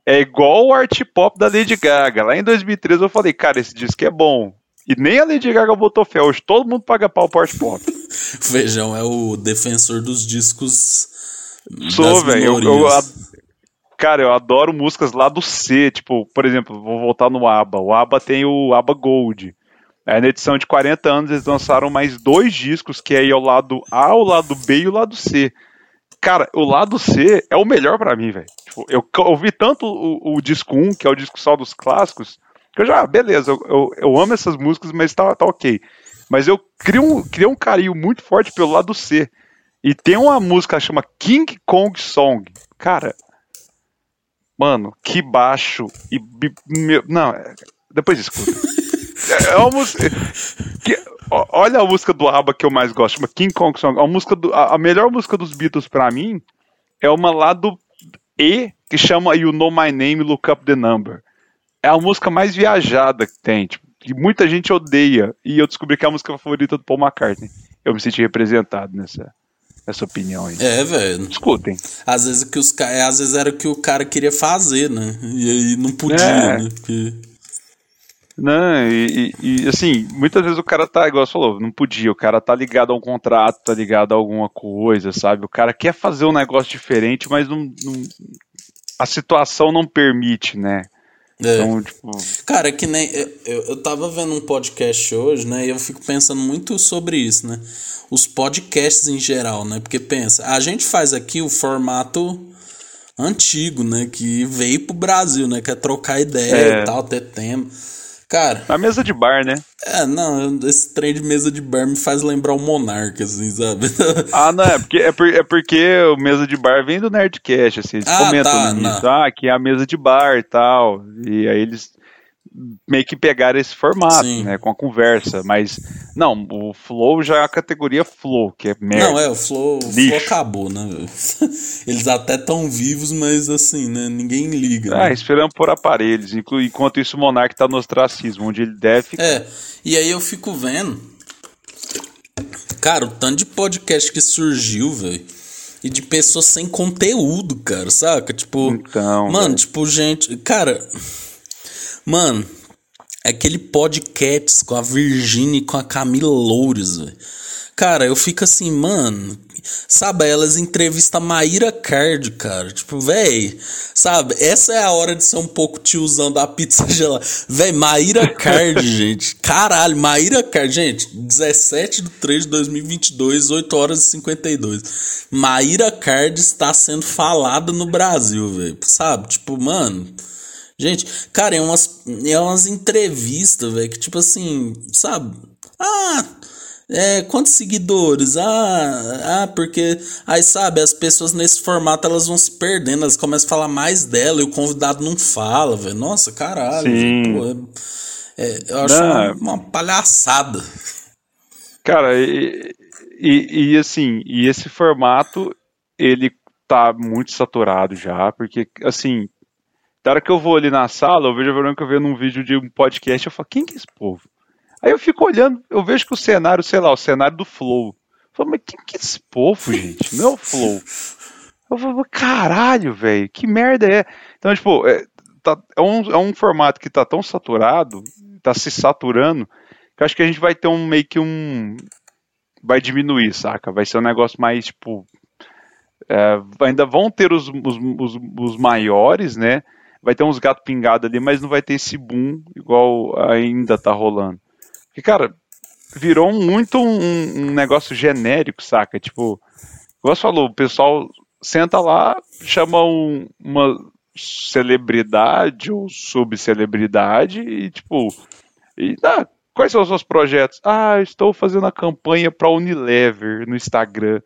é igual o art pop da Lady Gaga. Lá em 2013 eu falei, cara, esse disco é bom. E nem a Lady Gaga botou fé. Hoje todo mundo paga pau pro art pop. Feijão é o defensor dos discos. Sou, velho. Eu, eu, Cara, eu adoro músicas lá do C, tipo, por exemplo, vou voltar no ABBA. O ABBA tem o ABBA Gold. Aí, na edição de 40 anos eles lançaram mais dois discos, que é o lado A, o lado B e o lado C. Cara, o lado C é o melhor para mim, velho. Tipo, eu ouvi tanto o, o, disco 1, que é o disco só dos clássicos, que eu já, beleza, eu, eu, eu amo essas músicas, mas tá, tá ok. Mas eu criei um, criei um carinho muito forte pelo lado C. E tem uma música que chama King Kong Song. Cara, Mano, que baixo e. Meu, não, é, depois escuta. é, é uma música. Que, olha a música do ABBA que eu mais gosto, chama King Kong Song. A, música do, a, a melhor música dos Beatles pra mim é uma lá do E, que chama You Know My Name, Look Up the Number. É a música mais viajada que tem, tipo, que muita gente odeia. E eu descobri que é a música favorita do Paul McCartney. Eu me senti representado nessa essa opinião aí. É, velho. Escutem. Às vezes, que os, é, às vezes era o que o cara queria fazer, né? E aí não podia, é. né? Porque... Não, e, e, assim, muitas vezes o cara tá, igual você falou, não podia, o cara tá ligado a um contrato, tá ligado a alguma coisa, sabe? O cara quer fazer um negócio diferente, mas não, não a situação não permite, né? É. Então, tipo... Cara, é que nem. Eu, eu, eu tava vendo um podcast hoje, né? E eu fico pensando muito sobre isso, né? Os podcasts em geral, né? Porque pensa, a gente faz aqui o formato antigo, né? Que veio pro Brasil, né? Que é trocar ideia é. e tal, ter tema. Cara. Na mesa de bar, né? É, não, esse trem de mesa de bar me faz lembrar o Monarca, assim, sabe? ah, não, é porque, é, por, é porque o mesa de bar vem do Nerdcast, assim, eles ah, comentam tá, nisso, ah, que é a mesa de bar e tal. E aí eles meio que pegar esse formato, Sim. né, com a conversa, mas não, o Flow já é a categoria Flow, que é merda. Não, é, o Flow, o flow acabou, né? Eles até tão vivos, mas assim, né, ninguém liga. É, né? esperando por aparelhos, enquanto isso o Monark tá no ostracismo, onde ele deve ficar. É, e aí eu fico vendo, cara, o tanto de podcast que surgiu, velho, e de pessoas sem conteúdo, cara, saca? Tipo, então, mano, tipo, gente, cara, mano, aquele podcast com a Virginia e com a Camila Loures, velho. Cara, eu fico assim, mano, Sabe, elas entrevistam a Maíra Card, cara. Tipo, véi, sabe? Essa é a hora de ser um pouco tiozão da pizza gelada. Véi, Maíra Card, gente. Caralho, Maíra Card. Gente, 17 de 3 de 2022, 8 horas e 52. Maíra Card está sendo falada no Brasil, velho. Sabe? Tipo, mano. Gente, cara, é umas, é umas entrevistas, velho, que tipo assim, sabe? Ah, é, quantos seguidores? Ah, ah, porque aí sabe, as pessoas nesse formato elas vão se perdendo, elas começam a falar mais dela e o convidado não fala, velho. Nossa, caralho. Sim. Pô, é, é, eu acho uma, uma, palhaçada. Cara, e, e, e, assim, e esse formato ele tá muito saturado já, porque assim, da hora que eu vou ali na sala, eu vejo a Verônica vendo um vídeo de um podcast, eu falo, quem que é esse povo? Aí eu fico olhando, eu vejo que o cenário, sei lá, o cenário do Flow. Eu falo, mas quem que é esse povo, gente? Não é o Flow. Eu falo, caralho, velho, que merda é? Então, tipo, é, tá, é, um, é um formato que tá tão saturado, tá se saturando, que eu acho que a gente vai ter um meio que um. Vai diminuir, saca? Vai ser um negócio mais, tipo. É, ainda vão ter os, os, os, os maiores, né? Vai ter uns gatos pingados ali, mas não vai ter esse boom igual ainda tá rolando. Porque, cara, virou muito um, um negócio genérico, saca? Tipo, como você falou, o pessoal senta lá, chama um, uma celebridade ou subcelebridade e, tipo, e, ah, quais são os seus projetos? Ah, estou fazendo a campanha para Unilever no Instagram.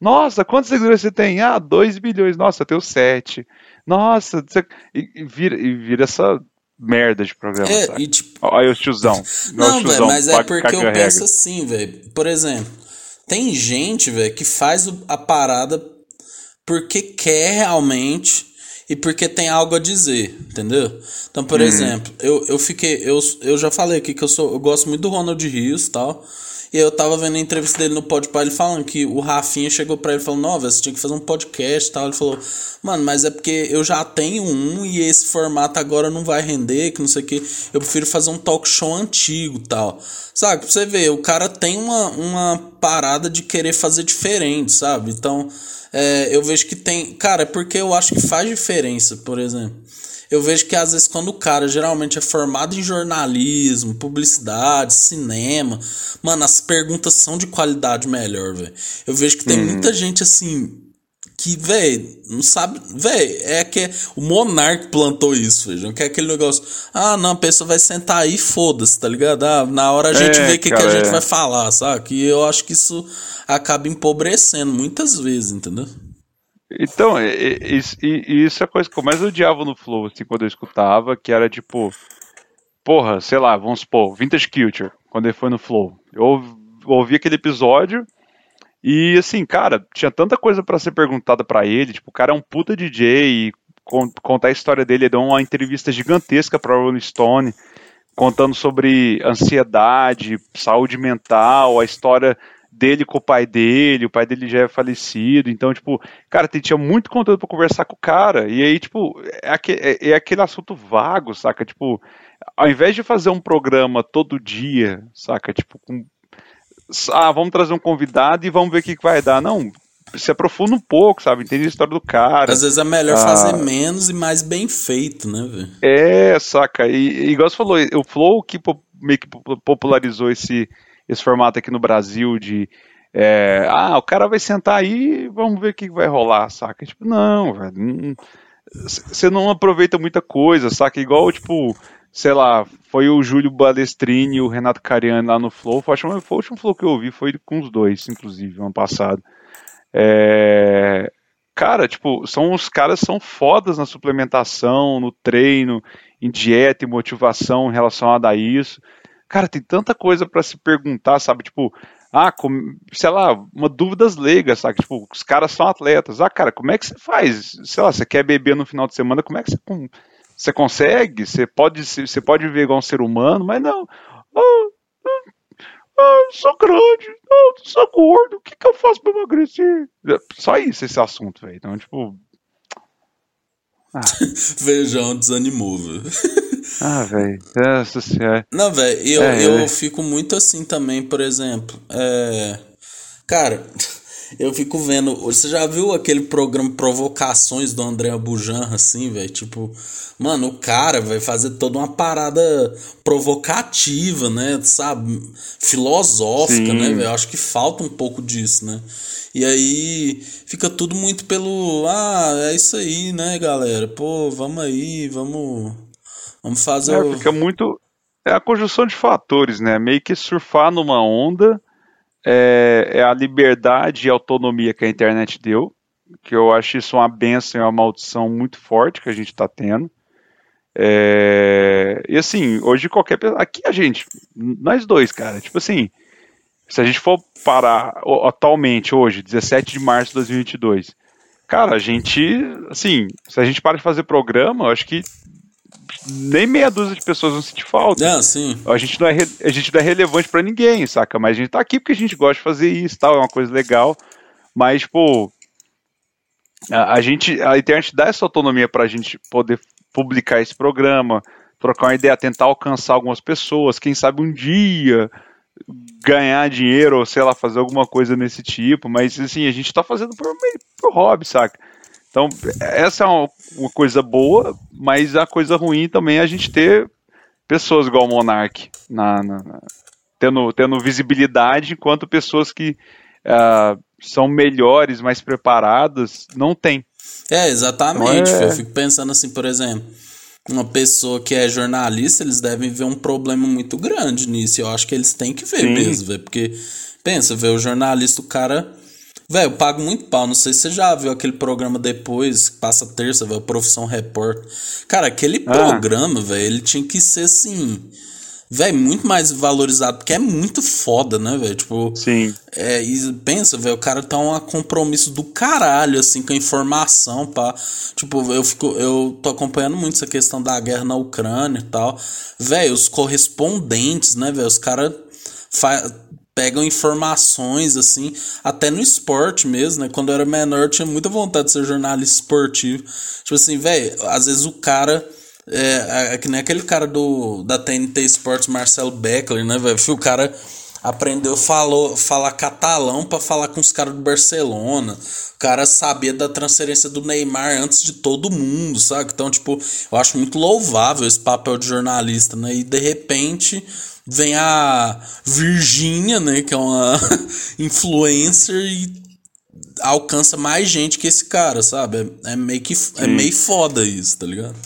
Nossa, quantos seguidores você tem? Ah, 2 bilhões. Nossa, eu tenho 7. Nossa, e, e, vira, e vira essa merda de programa, é, sabe? E, tipo... Olha o tiozão. Não, velho, mas é porque eu penso assim, velho. Por exemplo, tem gente, velho, que faz a parada porque quer realmente e porque tem algo a dizer, entendeu? Então, por hum. exemplo, eu, eu fiquei. Eu, eu já falei aqui que eu sou. Eu gosto muito do Ronald Rios e tal. E eu tava vendo a entrevista dele no Podpah, ele falando que o Rafinha chegou pra ele e falou, não, você tinha que fazer um podcast e tal. Ele falou, mano, mas é porque eu já tenho um e esse formato agora não vai render, que não sei o que. Eu prefiro fazer um talk show antigo tal. Sabe, pra você ver, o cara tem uma, uma parada de querer fazer diferente, sabe? Então, é, eu vejo que tem... Cara, é porque eu acho que faz diferença, por exemplo eu vejo que às vezes quando o cara geralmente é formado em jornalismo, publicidade, cinema, mano, as perguntas são de qualidade melhor, velho. Eu vejo que tem hum. muita gente assim que, velho, não sabe, velho, é que o monarca plantou isso, vejam, que é aquele negócio, ah, não, a pessoa vai sentar aí, foda-se, tá ligado? Ah, na hora a gente é, vê o que, que a gente é. vai falar, sabe? E eu acho que isso acaba empobrecendo muitas vezes, entendeu? Então, e, e, isso é a coisa que eu mais odiava no Flow, assim, quando eu escutava, que era tipo, porra, sei lá, vamos supor, Vintage Culture, quando ele foi no Flow. Eu ouvi aquele episódio e, assim, cara, tinha tanta coisa para ser perguntada para ele, tipo, o cara é um puta DJ e contar a história dele, ele deu uma entrevista gigantesca pra Rolling Stone, contando sobre ansiedade, saúde mental, a história dele com o pai dele, o pai dele já é falecido, então, tipo, cara, tinha muito conteúdo para conversar com o cara, e aí, tipo, é, aquele, é, é aquele assunto vago, saca? Tipo, ao invés de fazer um programa todo dia, saca? Tipo, com, ah, vamos trazer um convidado e vamos ver o que, que vai dar. Não, se aprofunda um pouco, sabe? Entende a história do cara. Às vezes é melhor ah, fazer menos e mais bem feito, né, velho? É, saca? E, e igual você falou, o Flow que meio que popularizou esse esse formato aqui no Brasil de é, ah, o cara vai sentar aí vamos ver o que vai rolar, saca? Tipo, não, velho, você não aproveita muita coisa, saca? Igual, tipo, sei lá, foi o Júlio Balestrini e o Renato Cariani lá no Flow, foi, o último Flow que eu ouvi, foi com os dois, inclusive, ano passado. É, cara, tipo, são os caras são fodas na suplementação, no treino, em dieta e motivação relacionada a isso. Cara, tem tanta coisa para se perguntar, sabe? Tipo, ah, sei lá, uma dúvidas leigas, sabe? Tipo, os caras são atletas. Ah, cara, como é que você faz? Sei lá, você quer beber no final de semana, como é que você, você consegue? Você pode, você pode viver igual um ser humano, mas não. Oh, Ah, eu sou grande, eu sou gordo, o que, que eu faço pra emagrecer? Só isso, esse assunto, velho. Então, tipo. Ah. Feijão desanimou, velho. Ah, velho. Essa senhora. Não, velho, eu, é, eu é. fico muito assim também, por exemplo. É... Cara, eu fico vendo. Você já viu aquele programa Provocações do André Bujan, assim, velho? Tipo, mano, o cara vai fazer toda uma parada provocativa, né? Sabe? Filosófica, Sim. né, velho? Acho que falta um pouco disso, né? E aí fica tudo muito pelo. Ah, é isso aí, né, galera? Pô, vamos aí, vamos. Vamos fazer. É, o... Fica muito. É a conjunção de fatores, né? Meio que surfar numa onda é, é, a liberdade e autonomia que a internet deu, que eu acho isso uma benção e uma maldição muito forte que a gente está tendo. É, e assim, hoje qualquer pessoa. Aqui a gente, nós dois, cara, tipo assim, se a gente for parar atualmente, hoje, 17 de março de 2022, cara, a gente, assim, se a gente para de fazer programa, eu acho que nem meia dúzia de pessoas vão sentir falta. É, sim. A gente não é, a gente não é relevante para ninguém, saca? Mas a gente tá aqui porque a gente gosta de fazer isso tal, é uma coisa legal. Mas, pô, a, a gente, a internet dá essa autonomia pra gente poder publicar esse programa, trocar uma ideia, tentar alcançar algumas pessoas, quem sabe um dia ganhar dinheiro ou sei lá, fazer alguma coisa nesse tipo, mas assim, a gente tá fazendo por, por hobby, saca? Então, essa é uma, uma, coisa boa, mas a coisa ruim também é a gente ter pessoas igual o Monark, na, na, na tendo, tendo visibilidade, enquanto pessoas que uh, são melhores, mais preparadas, não têm. É, exatamente. Então é... Eu fico pensando assim, por exemplo, uma pessoa que é jornalista, eles devem ver um problema muito grande nisso. Eu acho que eles têm que ver Sim. mesmo, véio, porque pensa, ver o jornalista, o cara Velho, eu pago muito pau. Não sei se você já viu aquele programa depois, que passa terça, velho, Profissão Repórter. Cara, aquele ah. programa, velho, ele tinha que ser assim. Velho, muito mais valorizado, porque é muito foda, né, velho? Tipo. Sim. É, e pensa, velho, o cara tá um compromisso do caralho, assim, com a informação, pá. Tipo, eu fico. Eu tô acompanhando muito essa questão da guerra na Ucrânia e tal. Velho, os correspondentes, né, velho? Os caras pegam informações, assim, até no esporte mesmo, né? Quando eu era menor, eu tinha muita vontade de ser jornalista esportivo. Tipo assim, velho, às vezes o cara. É, é, que nem aquele cara do da TNT Sports, Marcelo Beckler, né, velho? O cara aprendeu falou, falar catalão para falar com os caras do Barcelona. O cara sabia da transferência do Neymar antes de todo mundo, sabe? Então, tipo, eu acho muito louvável esse papel de jornalista, né? E de repente vem a Virgínia, né, que é uma influencer e alcança mais gente que esse cara, sabe? É, é meio que é meio foda isso, tá ligado?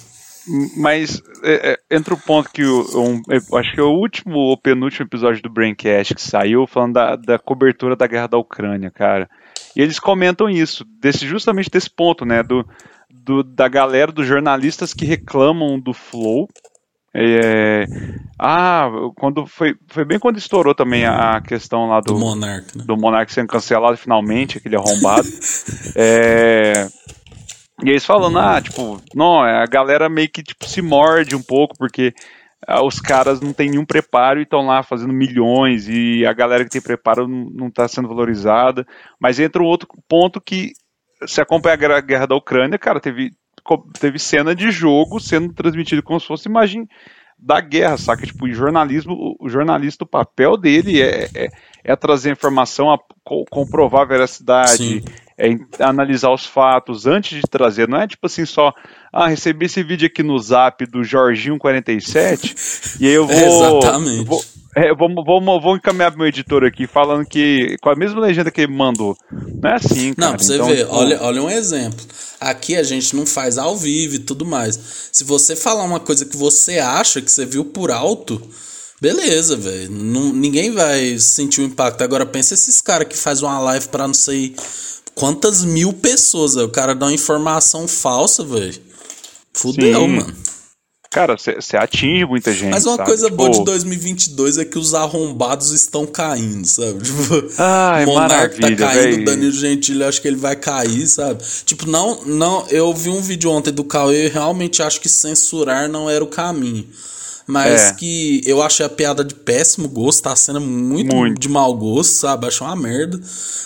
Mas é, é, entra o ponto que o, um, acho que é o último ou penúltimo episódio do Braincast que saiu falando da, da cobertura da guerra da Ucrânia, cara. E eles comentam isso, desse, justamente desse ponto, né? Do, do, da galera, dos jornalistas que reclamam do Flow, é, ah, quando foi, foi bem quando estourou também a questão lá do, do Monark, né? do Monark sendo cancelado finalmente, aquele arrombado. é, e eles falando, ah, tipo, não, a galera meio que tipo, se morde um pouco, porque ah, os caras não têm nenhum preparo e estão lá fazendo milhões, e a galera que tem preparo não está sendo valorizada. Mas entra um outro ponto que se acompanha a guerra da Ucrânia, cara, teve teve cena de jogo sendo transmitido como se fosse imagem da guerra, saca? Tipo, o jornalismo, o jornalista, o papel dele é, é, é trazer informação, a comprovar a veracidade, Sim. é analisar os fatos antes de trazer. Não é tipo assim só, ah, recebi esse vídeo aqui no zap do Jorginho47 e aí eu vou. Exatamente. Vou, é, vamos, vamos, vamos encaminhar pro meu editor aqui, falando que. com a mesma legenda que ele mandou. Não é assim, cara. Não, pra você então, ver, tipo... olha, olha um exemplo. Aqui a gente não faz ao vivo e tudo mais. Se você falar uma coisa que você acha que você viu por alto, beleza, velho. Ninguém vai sentir o impacto. Agora pensa esses caras que faz uma live para não sei quantas mil pessoas. Véio. O cara dá uma informação falsa, velho. Fudeu, Sim. mano. Cara, você atinge muita gente. Mas uma sabe? coisa tipo... boa de 2022 é que os arrombados estão caindo, sabe? Tipo, Ai, o Monark tá caindo, o Danilo Gentili acho que ele vai cair, sabe? Tipo, não, não. Eu vi um vídeo ontem do Cauê e realmente acho que censurar não era o caminho. Mas é. que eu achei a piada de péssimo gosto, tá sendo muito, muito, de mau gosto, sabe? Achei uma merda.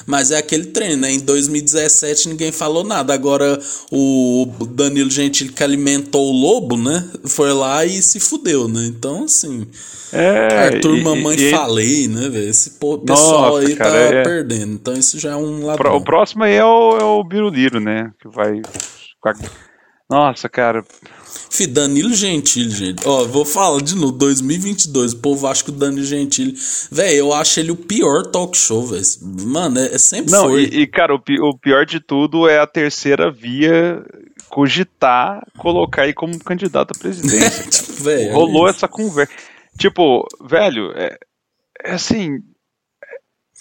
Mas é aquele treino, né? Em 2017 ninguém falou nada. Agora o Danilo Gentili que alimentou o lobo, né? Foi lá e se fudeu, né? Então, assim. É, Arthur, e, mamãe, e, falei, né, velho? Esse pessoal Nossa, aí cara, tá é... perdendo. Então isso já é um ladrão. O próximo aí é o, é o Biruliro, né? Que vai. Nossa, cara. Fih, Danilo Gentili, gente. Ó, vou falar de novo, 2022, o povo acha que o Danilo Gentili... Velho, eu acho ele o pior talk show, velho. Mano, é, é, sempre Não, foi. E, e, cara, o, o pior de tudo é a terceira via cogitar colocar aí como candidato à presidência. tipo, véio, Rolou é essa conversa. Tipo, velho, é, é assim.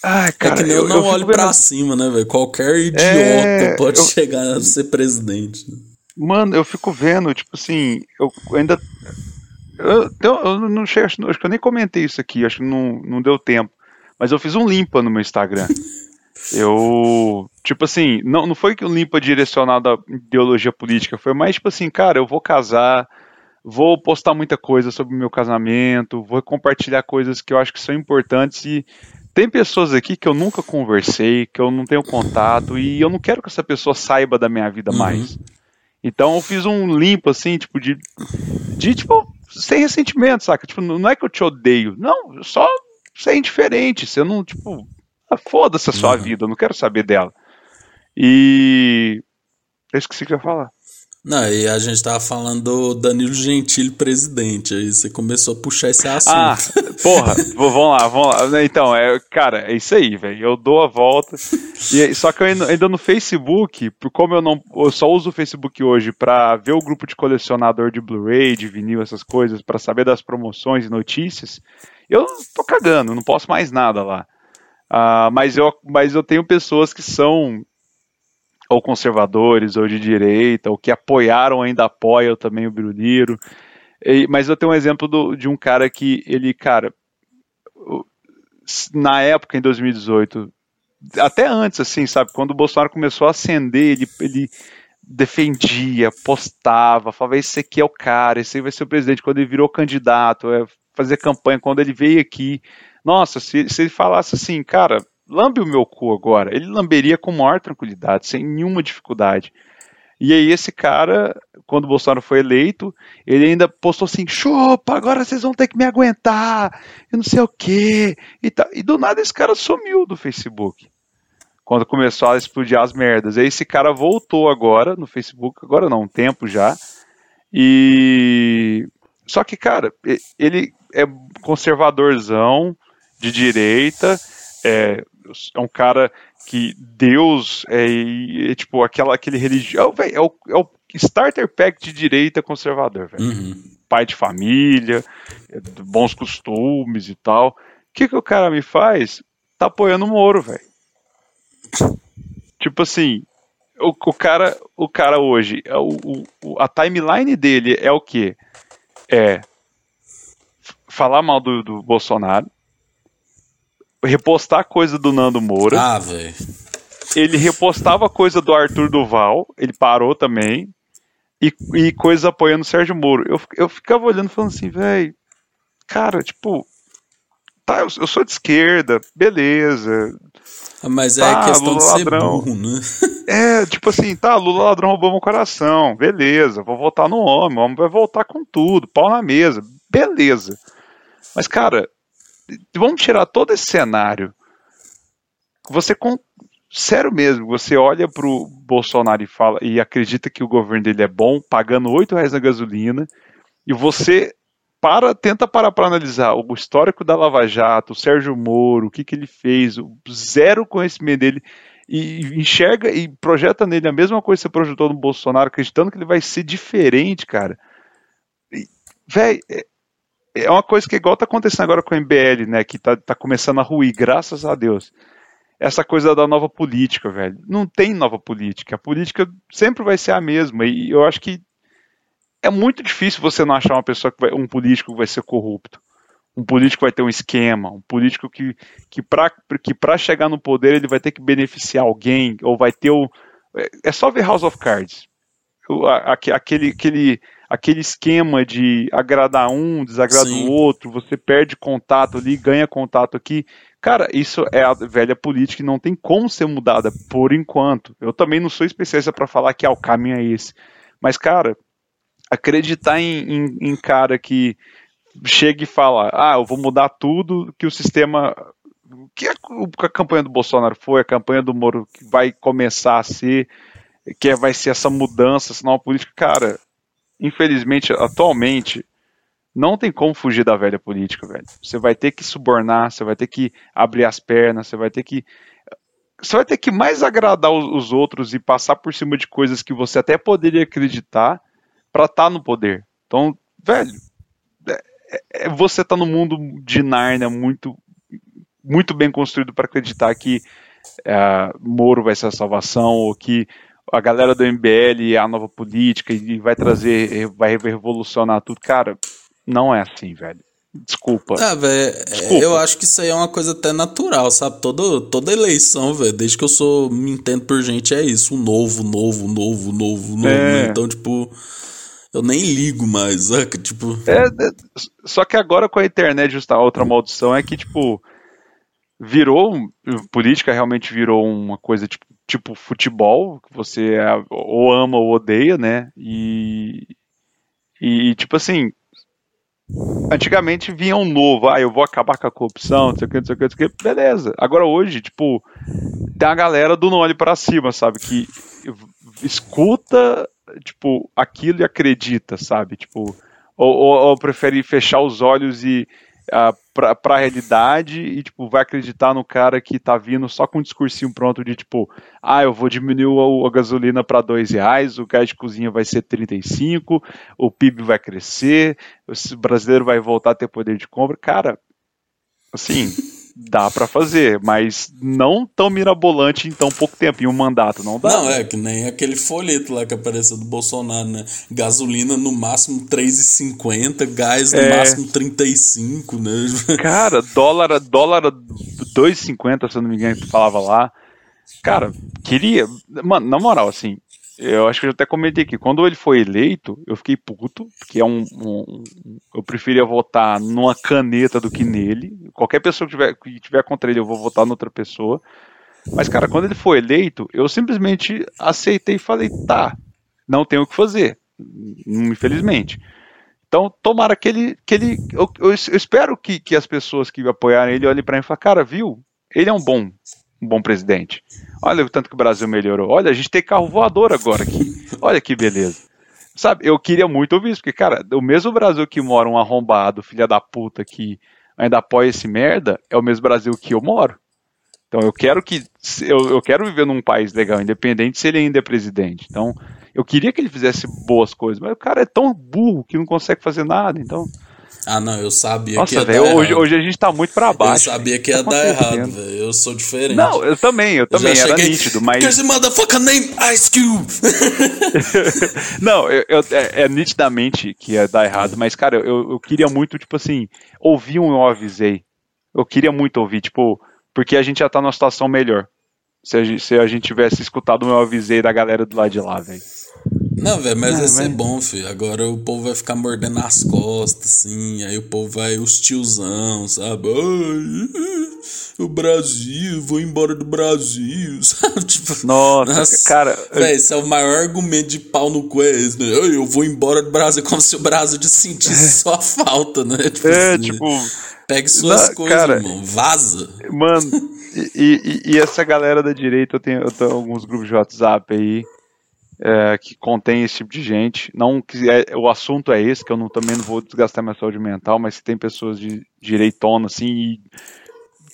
Ai, cara, é que nem eu, eu não olho pra cima, né, velho? Qualquer idiota é, pode eu... chegar a ser presidente. Mano, eu fico vendo, tipo assim, eu ainda. Eu, eu não acho, acho que eu nem comentei isso aqui, acho que não, não deu tempo. Mas eu fiz um limpa no meu Instagram. Eu, tipo assim, não, não foi que um limpa direcionado à ideologia política, foi mais tipo assim, cara, eu vou casar, vou postar muita coisa sobre o meu casamento, vou compartilhar coisas que eu acho que são importantes e tem pessoas aqui que eu nunca conversei, que eu não tenho contato e eu não quero que essa pessoa saiba da minha vida uhum. mais. Então eu fiz um limpo assim, tipo de de tipo sem ressentimento, saca? Tipo, não é que eu te odeio, não, só ser indiferente, você não tipo, ah, foda-se a sua uhum. vida, eu não quero saber dela. E eu esqueci o que eu ia falar. Não, e a gente tava falando do Danilo Gentili presidente, aí você começou a puxar esse assunto. Ah, porra, vamos lá, vamos lá. Então, é, cara, é isso aí, velho. Eu dou a volta. E, só que eu ainda, ainda, no Facebook, como eu não eu só uso o Facebook hoje para ver o grupo de colecionador de Blu-ray, de vinil, essas coisas, para saber das promoções e notícias, eu tô cagando, não posso mais nada lá. Uh, mas, eu, mas eu tenho pessoas que são ou conservadores, ou de direita, ou que apoiaram, ainda apoiam também o Biruliro. E, mas eu tenho um exemplo do, de um cara que ele, cara, na época, em 2018, até antes, assim, sabe, quando o Bolsonaro começou a ascender, ele, ele defendia, postava, falava, esse aqui é o cara, esse aí vai ser o presidente, quando ele virou candidato, é, fazer campanha, quando ele veio aqui, nossa, se, se ele falasse assim, cara, lambe o meu cu agora. Ele lamberia com maior tranquilidade, sem nenhuma dificuldade. E aí esse cara, quando o Bolsonaro foi eleito, ele ainda postou assim, chupa, agora vocês vão ter que me aguentar, e não sei o quê. E, tá, e do nada esse cara sumiu do Facebook. Quando começou a explodir as merdas. Aí esse cara voltou agora no Facebook, agora não, um tempo já. E. Só que, cara, ele é conservadorzão, de direita, é, é um cara que Deus é, é tipo aquela, aquele religião. É, é, o, é o starter pack de direita conservador, velho. Uhum. Pai de família, é, bons costumes e tal. O que, que o cara me faz? Tá apoiando o Moro, velho. tipo assim, o, o, cara, o cara hoje, é o, o, a timeline dele é o quê? É falar mal do, do Bolsonaro, repostar coisa do Nando Moura. Ah, velho. Ele repostava coisa do Arthur Duval, ele parou também. E, e coisas apoiando o Sérgio Moro. Eu, eu ficava olhando falando assim, velho, cara, tipo, tá, eu, eu, sou de esquerda, beleza. Mas é tá, questão Lula de ser ladrão. burro, né? É, tipo assim, tá, Lula ladrão roubou meu coração, beleza, vou votar no homem, o homem vai voltar com tudo, pau na mesa, beleza. Mas, cara, vamos tirar todo esse cenário. Você com sério mesmo, você olha pro Bolsonaro e fala e acredita que o governo dele é bom, pagando oito reais na gasolina, e você para tenta parar para analisar o histórico da Lava Jato, o Sérgio Moro, o que, que ele fez, o zero conhecimento dele e enxerga e projeta nele a mesma coisa que você projetou no Bolsonaro, acreditando que ele vai ser diferente, cara. É, é uma coisa que igual tá acontecendo agora com o MBL, né, que tá, tá começando a ruir, graças a Deus. Essa coisa da nova política, velho. Não tem nova política. A política sempre vai ser a mesma. E eu acho que é muito difícil você não achar uma pessoa que vai, um político que vai ser corrupto. Um político que vai ter um esquema, um político que, que para que pra chegar no poder ele vai ter que beneficiar alguém, ou vai ter o. É, é só ver House of Cards. O, aquele, aquele aquele esquema de agradar um, desagradar o outro, você perde contato ali, ganha contato aqui. Cara, isso é a velha política e não tem como ser mudada por enquanto. Eu também não sou especialista para falar que ah, o caminho é esse. Mas, cara, acreditar em, em, em cara que chega e fala, ah, eu vou mudar tudo, que o sistema que a, a, campanha do Bolsonaro foi, a campanha do Moro que vai começar a ser, que vai ser essa mudança, essa nova política, cara, infelizmente, atualmente, não tem como fugir da velha política, velho. Você vai ter que subornar, você vai ter que abrir as pernas, você vai ter que. Você vai ter que mais agradar os, os outros e passar por cima de coisas que você até poderia acreditar para estar tá no poder. Então, velho, é, é, você tá no mundo de Narnia muito, muito bem construído para acreditar que é, Moro vai ser a salvação ou que a galera do MBL é a nova política e vai trazer, vai revolucionar tudo. Cara, não é assim, velho. Desculpa. Ah, velho, eu acho que isso aí é uma coisa até natural, sabe? Toda, toda eleição, velho, desde que eu sou, me entendo por gente, é isso. Um novo, novo, novo, novo, novo. É. Né? Então, tipo, eu nem ligo mais, saca? Tipo. É, é, só que agora com a internet, justa outra maldição é que, tipo, virou. Política realmente virou uma coisa tipo, tipo futebol, que você é, ou ama ou odeia, né? E. E, tipo assim, Antigamente vinha um novo, ah, eu vou acabar com a corrupção, não sei o que, não sei o que, não sei o que. beleza. Agora hoje, tipo, tem a galera do nole para cima, sabe? Que escuta, tipo, aquilo e acredita, sabe? Tipo, ou, ou, ou prefere fechar os olhos e uh, pra, pra realidade e, tipo, vai acreditar no cara que tá vindo só com um discursinho pronto de, tipo, ah, eu vou diminuir a, a gasolina para dois reais, o gás de cozinha vai ser 35, o PIB vai crescer, o brasileiro vai voltar a ter poder de compra. Cara, assim dá para fazer, mas não tão mirabolante em tão pouco tempo, em um mandato, não dá. Não, é que nem aquele folheto lá que apareceu do Bolsonaro, né? Gasolina no máximo 3,50, gás no é... máximo 35, né? Cara, dólar, dólar 2,50, se eu não me engano, que tu falava lá. Cara, queria. Mano, na moral, assim, eu acho que eu até comentei aqui, quando ele foi eleito, eu fiquei puto, porque é um, um, eu preferia votar numa caneta do que nele. Qualquer pessoa que tiver, que tiver contra ele, eu vou votar noutra pessoa. Mas, cara, quando ele foi eleito, eu simplesmente aceitei e falei, tá, não tenho o que fazer, infelizmente. Então, tomara que ele. Que ele eu, eu, eu espero que, que as pessoas que apoiarem ele olhem para mim e falem, cara, viu? Ele é um bom, um bom presidente. Olha o tanto que o Brasil melhorou. Olha, a gente tem carro voador agora aqui. Olha que beleza. Sabe, eu queria muito ouvir isso, porque, cara, o mesmo Brasil que mora um arrombado, filha da puta, que ainda apoia esse merda, é o mesmo Brasil que eu moro. Então eu quero que. Eu, eu quero viver num país legal, independente se ele ainda é presidente. Então, eu queria que ele fizesse boas coisas, mas o cara é tão burro que não consegue fazer nada, então. Ah, não, eu sabia Nossa, que ia véio, dar hoje, errado. hoje a gente tá muito pra baixo. Eu sabia que ia tá dar errado, velho. Eu sou diferente. Não, eu também, eu também, era cheguei, nítido, mas... Because the motherfucker name Ice Cube! não, eu, eu, é, é, nitidamente que ia dar errado, mas, cara, eu, eu queria muito, tipo assim, ouvir um eu avisei. Eu queria muito ouvir, tipo, porque a gente já tá numa situação melhor. Se a, se a gente tivesse escutado o eu avisei da galera do lado de lá, velho. Não, velho, mas vai ser bom, filho. Agora o povo vai ficar mordendo as costas, assim. Aí o povo vai, os tiozão, sabe? Ai, o Brasil, vou embora do Brasil, sabe? Tipo, nossa, nossa cara. Velho, esse é o maior argumento de pau no cu, é esse, né? Eu vou embora do Brasil, como se o Brasil de sentisse só falta, né? Tipo, é, assim, tipo. Pegue suas não, coisas, cara, irmão. Vaza. Mano, e, e, e, essa galera da direita, eu tenho, eu tenho alguns grupos de WhatsApp aí é, que contém esse tipo de gente. Não que é, o assunto é esse, que eu não, também não vou desgastar minha saúde mental, mas se tem pessoas de direitona assim e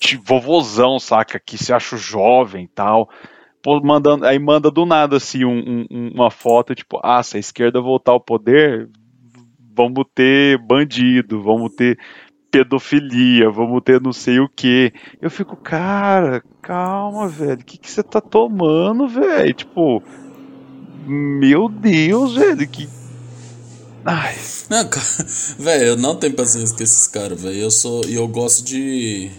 de vovozão, saca, que se acha jovem e tal. Pô, mandando, aí manda do nada assim um, um, uma foto, tipo, ah, se a esquerda voltar ao poder, vamos ter bandido, vamos ter pedofilia, vamos ter não sei o que. Eu fico, cara, calma, velho, o que, que você tá tomando, velho? Tipo, meu Deus, velho, que. Ai. Não, velho, eu não tenho paciência com esses caras, velho. Eu sou. E eu gosto de.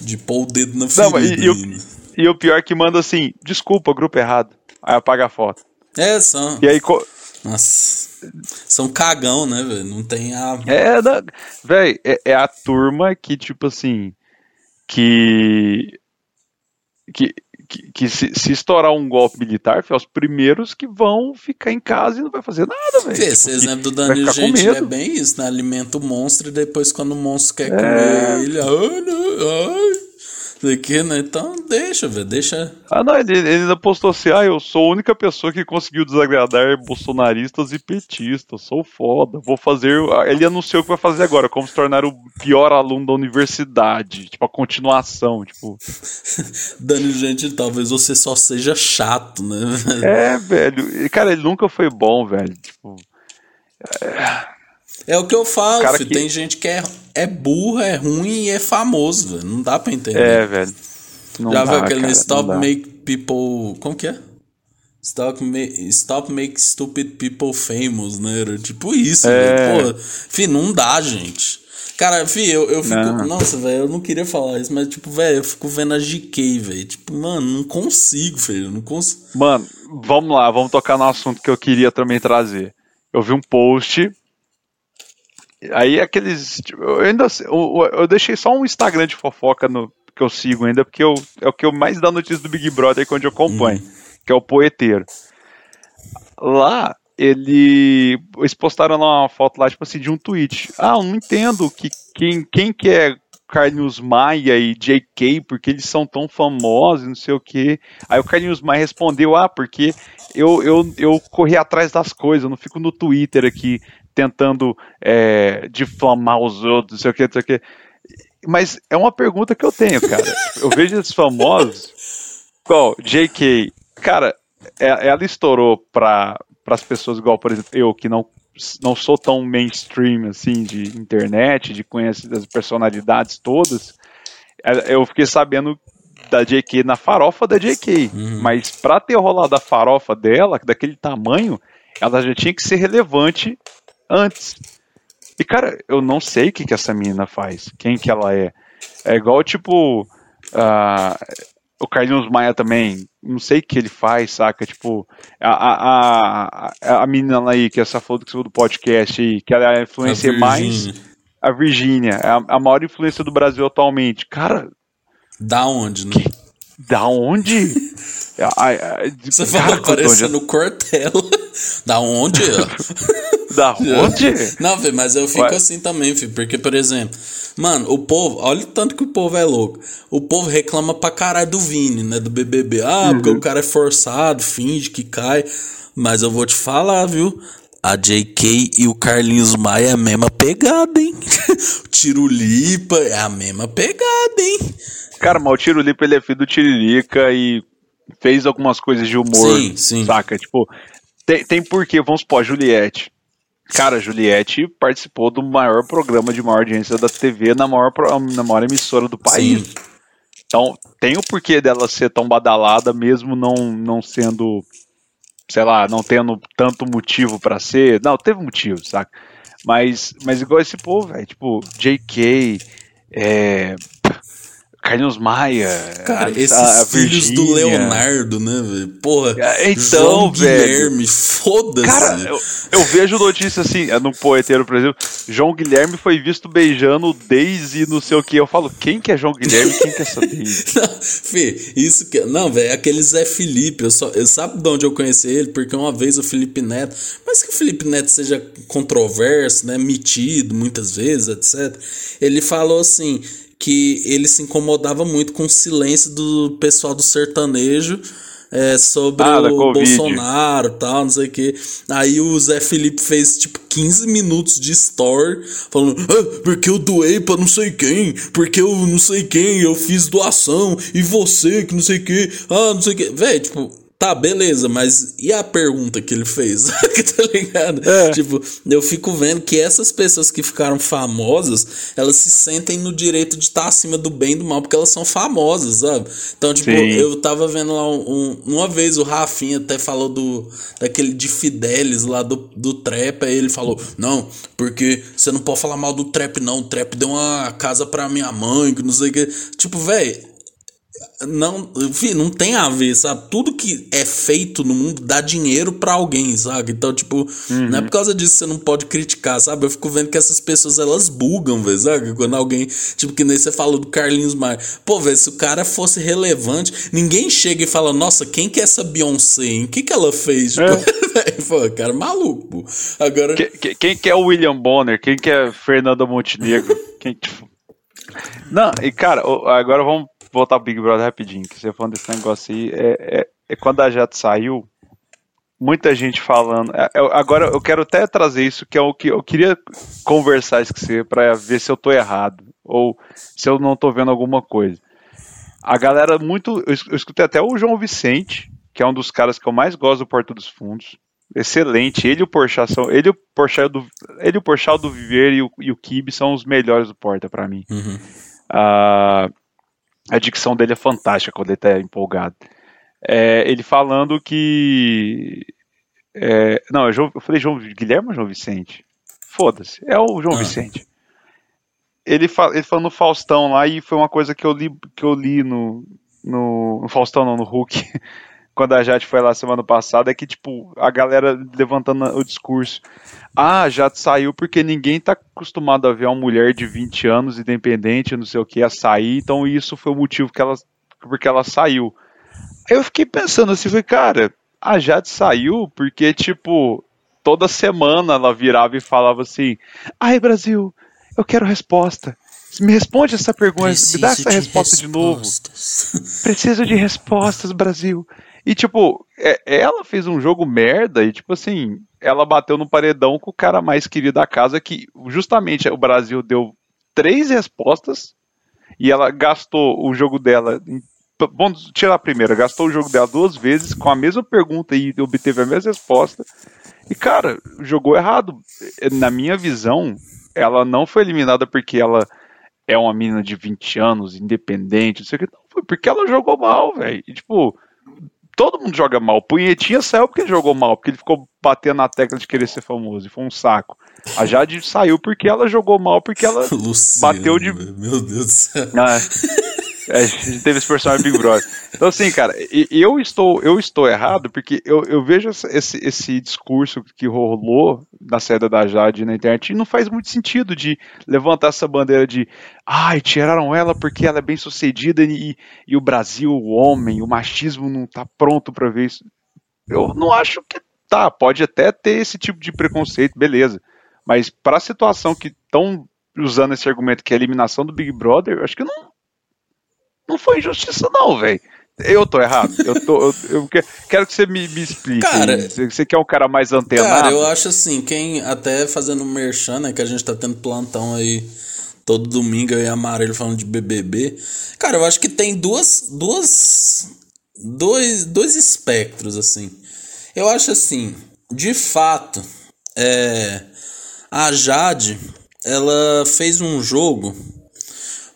De pôr o dedo na ferida. Não, e, e, o, e o pior é que manda assim, desculpa, grupo errado. Aí apaga a foto. É, só. E aí. Nossa. São cagão, né, velho? Não tem a. É, velho, é, é a turma que, tipo assim. Que. Que, que, que se, se, estourar um golpe militar, é os primeiros que vão ficar em casa e não vai fazer nada, velho. Tipo, esse exemplo do Danilo Gentili é bem isso, né? Alimenta o monstro e depois quando o monstro quer é... comer ele, ai, ai, que, né? Então deixa, velho, deixa. Ah, não, ele, ele ainda postou assim: ah, eu sou a única pessoa que conseguiu desagradar bolsonaristas e petistas, sou foda, vou fazer. Ele anunciou o que vai fazer agora, como se tornar o pior aluno da universidade, tipo, a continuação, tipo. Dani, gente, talvez você só seja chato, né? É, velho. Cara, ele nunca foi bom, velho. Tipo. É... É o que eu falo, filho. Que... Tem gente que é, é burra, é ruim e é famoso, velho. Não dá pra entender. É, velho. Não Já viu aquele cara, Stop Make People. Como que é? Stop, make, stop Make Stupid People Famous, né? Era tipo isso, é... velho. Pô, filho, não dá, gente. Cara, fi, eu, eu fico. Não. Nossa, velho, eu não queria falar isso, mas, tipo, velho, eu fico vendo a GK, velho. Tipo, mano, não consigo, velho. Não consigo. Mano, vamos lá, vamos tocar no assunto que eu queria também trazer. Eu vi um post Aí aqueles. Tipo, eu ainda. Eu, eu, deixei só um Instagram de fofoca no, que eu sigo ainda, porque eu, é o que eu mais dá notícia do Big Brother quando eu acompanho, uhum. que é o Poeteiro. Lá, ele. Eles postaram lá uma foto lá, tipo assim, de um tweet. Ah, eu não entendo que, quem, quem que é Carlinhos Maia e JK, porque eles são tão famosos, não sei o que. Aí o Carlinhos Maia respondeu: Ah, porque eu, eu, eu corri atrás das coisas, eu não fico no Twitter aqui tentando é, difamar os outros, não sei o que, não sei o que. Mas é uma pergunta que eu tenho, cara. Eu vejo esses famosos. Qual? JK. Cara, é, ela estourou para as pessoas igual, por exemplo, eu que não, não sou tão mainstream assim de internet, de conhecer as personalidades todas. É, eu fiquei sabendo da JK na farofa da JK. Uhum. Mas pra ter rolado a farofa dela, daquele tamanho, ela já tinha que ser relevante antes. E, cara, eu não sei o que, que essa menina faz, quem que ela é. É igual, tipo, uh, o Carlinhos Maia também, não sei o que ele faz, saca? Tipo, a, a, a, a menina aí, que é essa foto do podcast aí, que ela é a influencer mais. A Virgínia, é a, a maior influência do Brasil atualmente. Cara. Da onde, né? Que, da onde? Você falou parecendo Cortella. Da onde? da onde? Não, filho, mas eu fico Ué. assim também, filho, porque, por exemplo, mano, o povo, olha o tanto que o povo é louco. O povo reclama pra caralho do Vini, né? Do BBB. Ah, uhum. porque o cara é forçado, finge que cai. Mas eu vou te falar, viu? A JK e o Carlinhos Maia é a mesma pegada, hein? o Tirulipa é a mesma pegada, hein? Cara, mas o Tirulipa ele é filho do Tiririca e fez algumas coisas de humor, sim, sim. saca? Tipo, tem, tem porquê, vamos supor, Juliette. Cara, Juliette participou do maior programa de maior audiência da TV na maior, na maior emissora do país. Sim. Então, tem o porquê dela ser tão badalada, mesmo não, não sendo, sei lá, não tendo tanto motivo para ser. Não, teve motivo, saca? Mas, mas igual esse povo, velho, tipo, JK, é, Carlinhos Maia. Cara, a, esses a filhos do Leonardo, né, velho? Porra. É, então, João Guilherme, foda-se. Cara, eu, eu, vejo notícia assim, é no poeteiro, por exemplo. João Guilherme foi visto beijando Daisy não sei o que. Eu falo, quem que é João Guilherme quem que é essa Daisy? não, Fê, isso que. Não, velho, aquele Zé Felipe. Eu, só, eu sabe de onde eu conheci ele? Porque uma vez o Felipe Neto. Mas que o Felipe Neto seja controverso, né? Metido muitas vezes, etc. Ele falou assim que ele se incomodava muito com o silêncio do pessoal do sertanejo é, sobre ah, o Bolsonaro tal, não sei o que. Aí o Zé Felipe fez tipo 15 minutos de story falando, ah, porque eu doei pra não sei quem, porque eu não sei quem, eu fiz doação, e você que não sei o que, ah, não sei o que. Véi, tipo Tá, beleza, mas e a pergunta que ele fez? tá ligado? É. Tipo, eu fico vendo que essas pessoas que ficaram famosas, elas se sentem no direito de estar tá acima do bem e do mal, porque elas são famosas, sabe? Então, tipo, Sim. eu tava vendo lá um, uma vez o Rafinha até falou do daquele de Fidelis lá do, do trap, aí ele falou: Não, porque você não pode falar mal do trap, não. O trap deu uma casa pra minha mãe, que não sei o que. Tipo, velho Não, enfim, não tem a ver, sabe? Tudo que é feito no mundo dá dinheiro para alguém, sabe? Então, tipo, uhum. não é por causa disso que você não pode criticar, sabe? Eu fico vendo que essas pessoas elas bugam, velho, sabe? Quando alguém, tipo, que nem você falou do Carlinhos Maia. Pô, velho, se o cara fosse relevante, ninguém chega e fala, nossa, quem que é essa Beyoncé, hein? O que que ela fez? Tipo, é. pô, cara, maluco, pô. Agora. Que, que, quem que é o William Bonner? Quem que é Fernanda Montenegro? quem, tipo. Não, e cara, agora vamos voltar pro Big Brother rapidinho, que você falando desse negócio aí, é, é, é quando a Jato saiu, muita gente falando. É, agora eu quero até trazer isso, que é o que eu queria conversar isso com você para ver se eu tô errado ou se eu não tô vendo alguma coisa. A galera muito. Eu, eu escutei até o João Vicente, que é um dos caras que eu mais gosto do Porto dos Fundos. Excelente. Ele e o Porchat são. Ele, o Porchat do, ele o Porchat do Viver e o, e o Kibe são os melhores do Porta para mim. Uhum. Uh, a dicção dele é fantástica quando ele tá empolgado. É, ele falando que. É, não, eu falei João Guilherme ou João Vicente? Foda-se, é o João ah. Vicente. Ele, fa, ele falou no Faustão lá e foi uma coisa que eu li, que eu li no, no, no Faustão, não, no Hulk, quando a Jade foi lá semana passada, é que, tipo, a galera levantando o discurso. Ah, a Jade saiu porque ninguém tá acostumado a ver uma mulher de 20 anos, independente, não sei o que, a sair, então isso foi o motivo que ela, porque ela saiu. Aí eu fiquei pensando assim, falei, cara, a Jade saiu porque, tipo, toda semana ela virava e falava assim: ai, Brasil, eu quero resposta. Me responde essa pergunta, Preciso me dá essa resposta de novo. Preciso de respostas, Brasil. E, tipo, é, ela fez um jogo merda e, tipo assim, ela bateu no paredão com o cara mais querido da casa, que justamente o Brasil deu três respostas e ela gastou o jogo dela. Vamos tirar a primeira, gastou o jogo dela duas vezes com a mesma pergunta e obteve a mesma resposta. E, cara, jogou errado. Na minha visão, ela não foi eliminada porque ela é uma menina de 20 anos, independente, não sei o que. Não, foi porque ela jogou mal, velho. Tipo, todo mundo joga mal. Punhetinha saiu porque ele jogou mal, porque ele ficou batendo na tecla de querer ser famoso, e foi um saco. A Jade saiu porque ela jogou mal, porque ela Luciano, bateu de. Meu Deus do céu. Ah, é, a gente teve esse personagem Big Brother. Então, assim, cara, eu estou, eu estou errado porque eu, eu vejo esse, esse discurso que rolou na saída da Jade na internet e não faz muito sentido de levantar essa bandeira de ai, tiraram ela porque ela é bem sucedida e, e o Brasil, o homem, o machismo não tá pronto para ver isso. Eu não acho que tá, pode até ter esse tipo de preconceito, beleza. Mas para a situação que estão usando esse argumento que é a eliminação do Big Brother, acho que não, não foi injustiça, não, velho. Eu tô errado. Eu, tô, eu, eu, quero que você me, me explique. Cara, você quer um cara mais antenado? Cara, eu acho assim, quem até fazendo merchan, né, que a gente tá tendo plantão aí todo domingo e Amarelo falando de BBB. Cara, eu acho que tem duas duas dois dois espectros assim. Eu acho assim, de fato, é a Jade, ela fez um jogo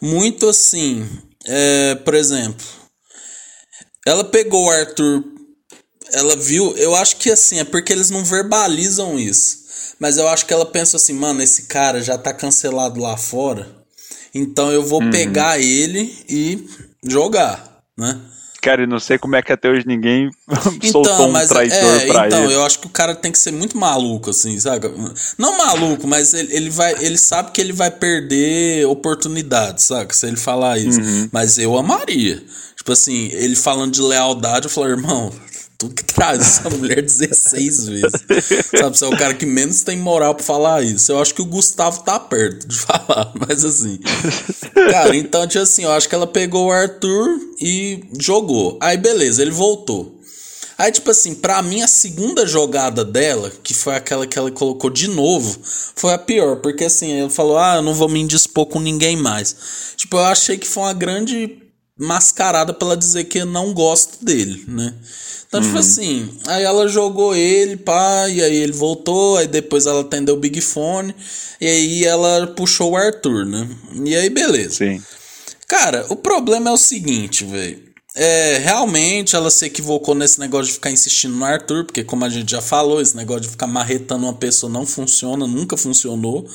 muito assim, é, por exemplo, ela pegou o Arthur, ela viu, eu acho que assim, é porque eles não verbalizam isso. Mas eu acho que ela pensa assim, mano, esse cara já tá cancelado lá fora. Então eu vou uhum. pegar ele e jogar, né? Cara, eu não sei como é que até hoje ninguém então, soltou um traidor é, pra então, ele. eu acho que o cara tem que ser muito maluco, assim, sabe? Não maluco, mas ele, ele, vai, ele sabe que ele vai perder oportunidades, sabe? Se ele falar isso. Uhum. Mas eu amaria. Tipo assim, ele falando de lealdade, eu falo, irmão, tu que traz essa mulher 16 vezes. Sabe, você é o cara que menos tem moral pra falar isso. Eu acho que o Gustavo tá perto de falar, mas assim. Cara, então, tipo assim, eu acho que ela pegou o Arthur e jogou. Aí, beleza, ele voltou. Aí, tipo assim, pra mim, a segunda jogada dela, que foi aquela que ela colocou de novo, foi a pior. Porque assim, ele falou: Ah, eu não vou me indispor com ninguém mais. Tipo, eu achei que foi uma grande mascarada pra ela dizer que eu não gosto dele, né? Então, tipo uhum. tipo assim, aí ela jogou ele, pá, e aí ele voltou, aí depois ela atendeu o Big Fone, e aí ela puxou o Arthur, né? E aí, beleza. Sim. Cara, o problema é o seguinte, velho. é, realmente ela se equivocou nesse negócio de ficar insistindo no Arthur, porque como a gente já falou, esse negócio de ficar marretando uma pessoa não funciona, nunca funcionou,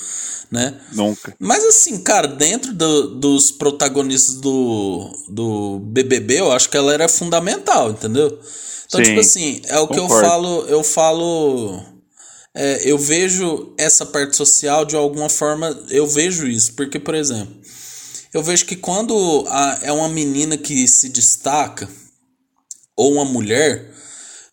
né? Nunca. Mas assim, cara, dentro do, dos protagonistas do, do BBB, eu acho que ela era fundamental, entendeu? Então, Sim, tipo assim, é o concordo. que eu falo, eu falo é, eu vejo essa parte social de alguma forma, eu vejo isso, porque, por exemplo, eu vejo que quando a, é uma menina que se destaca, ou uma mulher,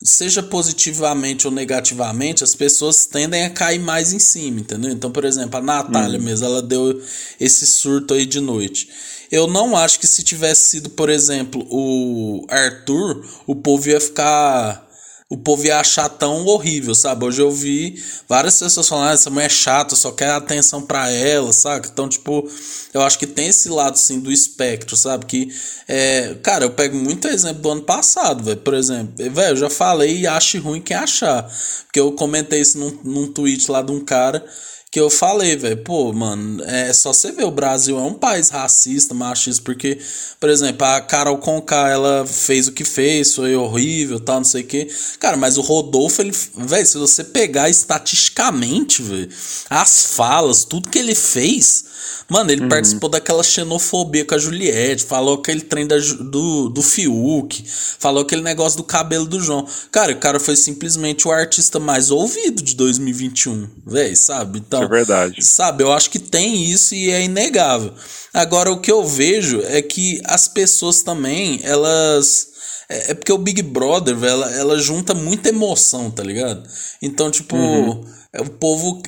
seja positivamente ou negativamente, as pessoas tendem a cair mais em cima, entendeu? Então, por exemplo, a Natália uhum. mesmo, ela deu esse surto aí de noite. Eu não acho que se tivesse sido, por exemplo, o Arthur, o povo ia ficar o povo ia achar tão horrível, sabe? Hoje eu vi várias pessoas falando, ah, essa mulher é chata, só quer atenção para ela, sabe? Então, tipo, eu acho que tem esse lado, assim, do espectro, sabe? Que, é, cara, eu pego muito exemplo do ano passado, velho. Por exemplo, velho, eu já falei e acho ruim quem achar. Porque eu comentei isso num, num tweet lá de um cara que eu falei, velho, pô, mano, é só você ver, o Brasil é um país racista, machista, porque, por exemplo, a Carol Conká, ela fez o que fez, foi horrível, tal, não sei o quê. Cara, mas o Rodolfo, ele, velho, se você pegar estatisticamente, velho, as falas, tudo que ele fez, Mano, ele uhum. participou daquela xenofobia com a Juliette, falou aquele trem da, do, do Fiuk, falou aquele negócio do cabelo do João. Cara, o cara foi simplesmente o artista mais ouvido de 2021, velho, sabe? Então, é verdade. Sabe, eu acho que tem isso e é inegável. Agora, o que eu vejo é que as pessoas também, elas. É, é porque o Big Brother, velho, ela, ela junta muita emoção, tá ligado? Então, tipo, uhum. o povo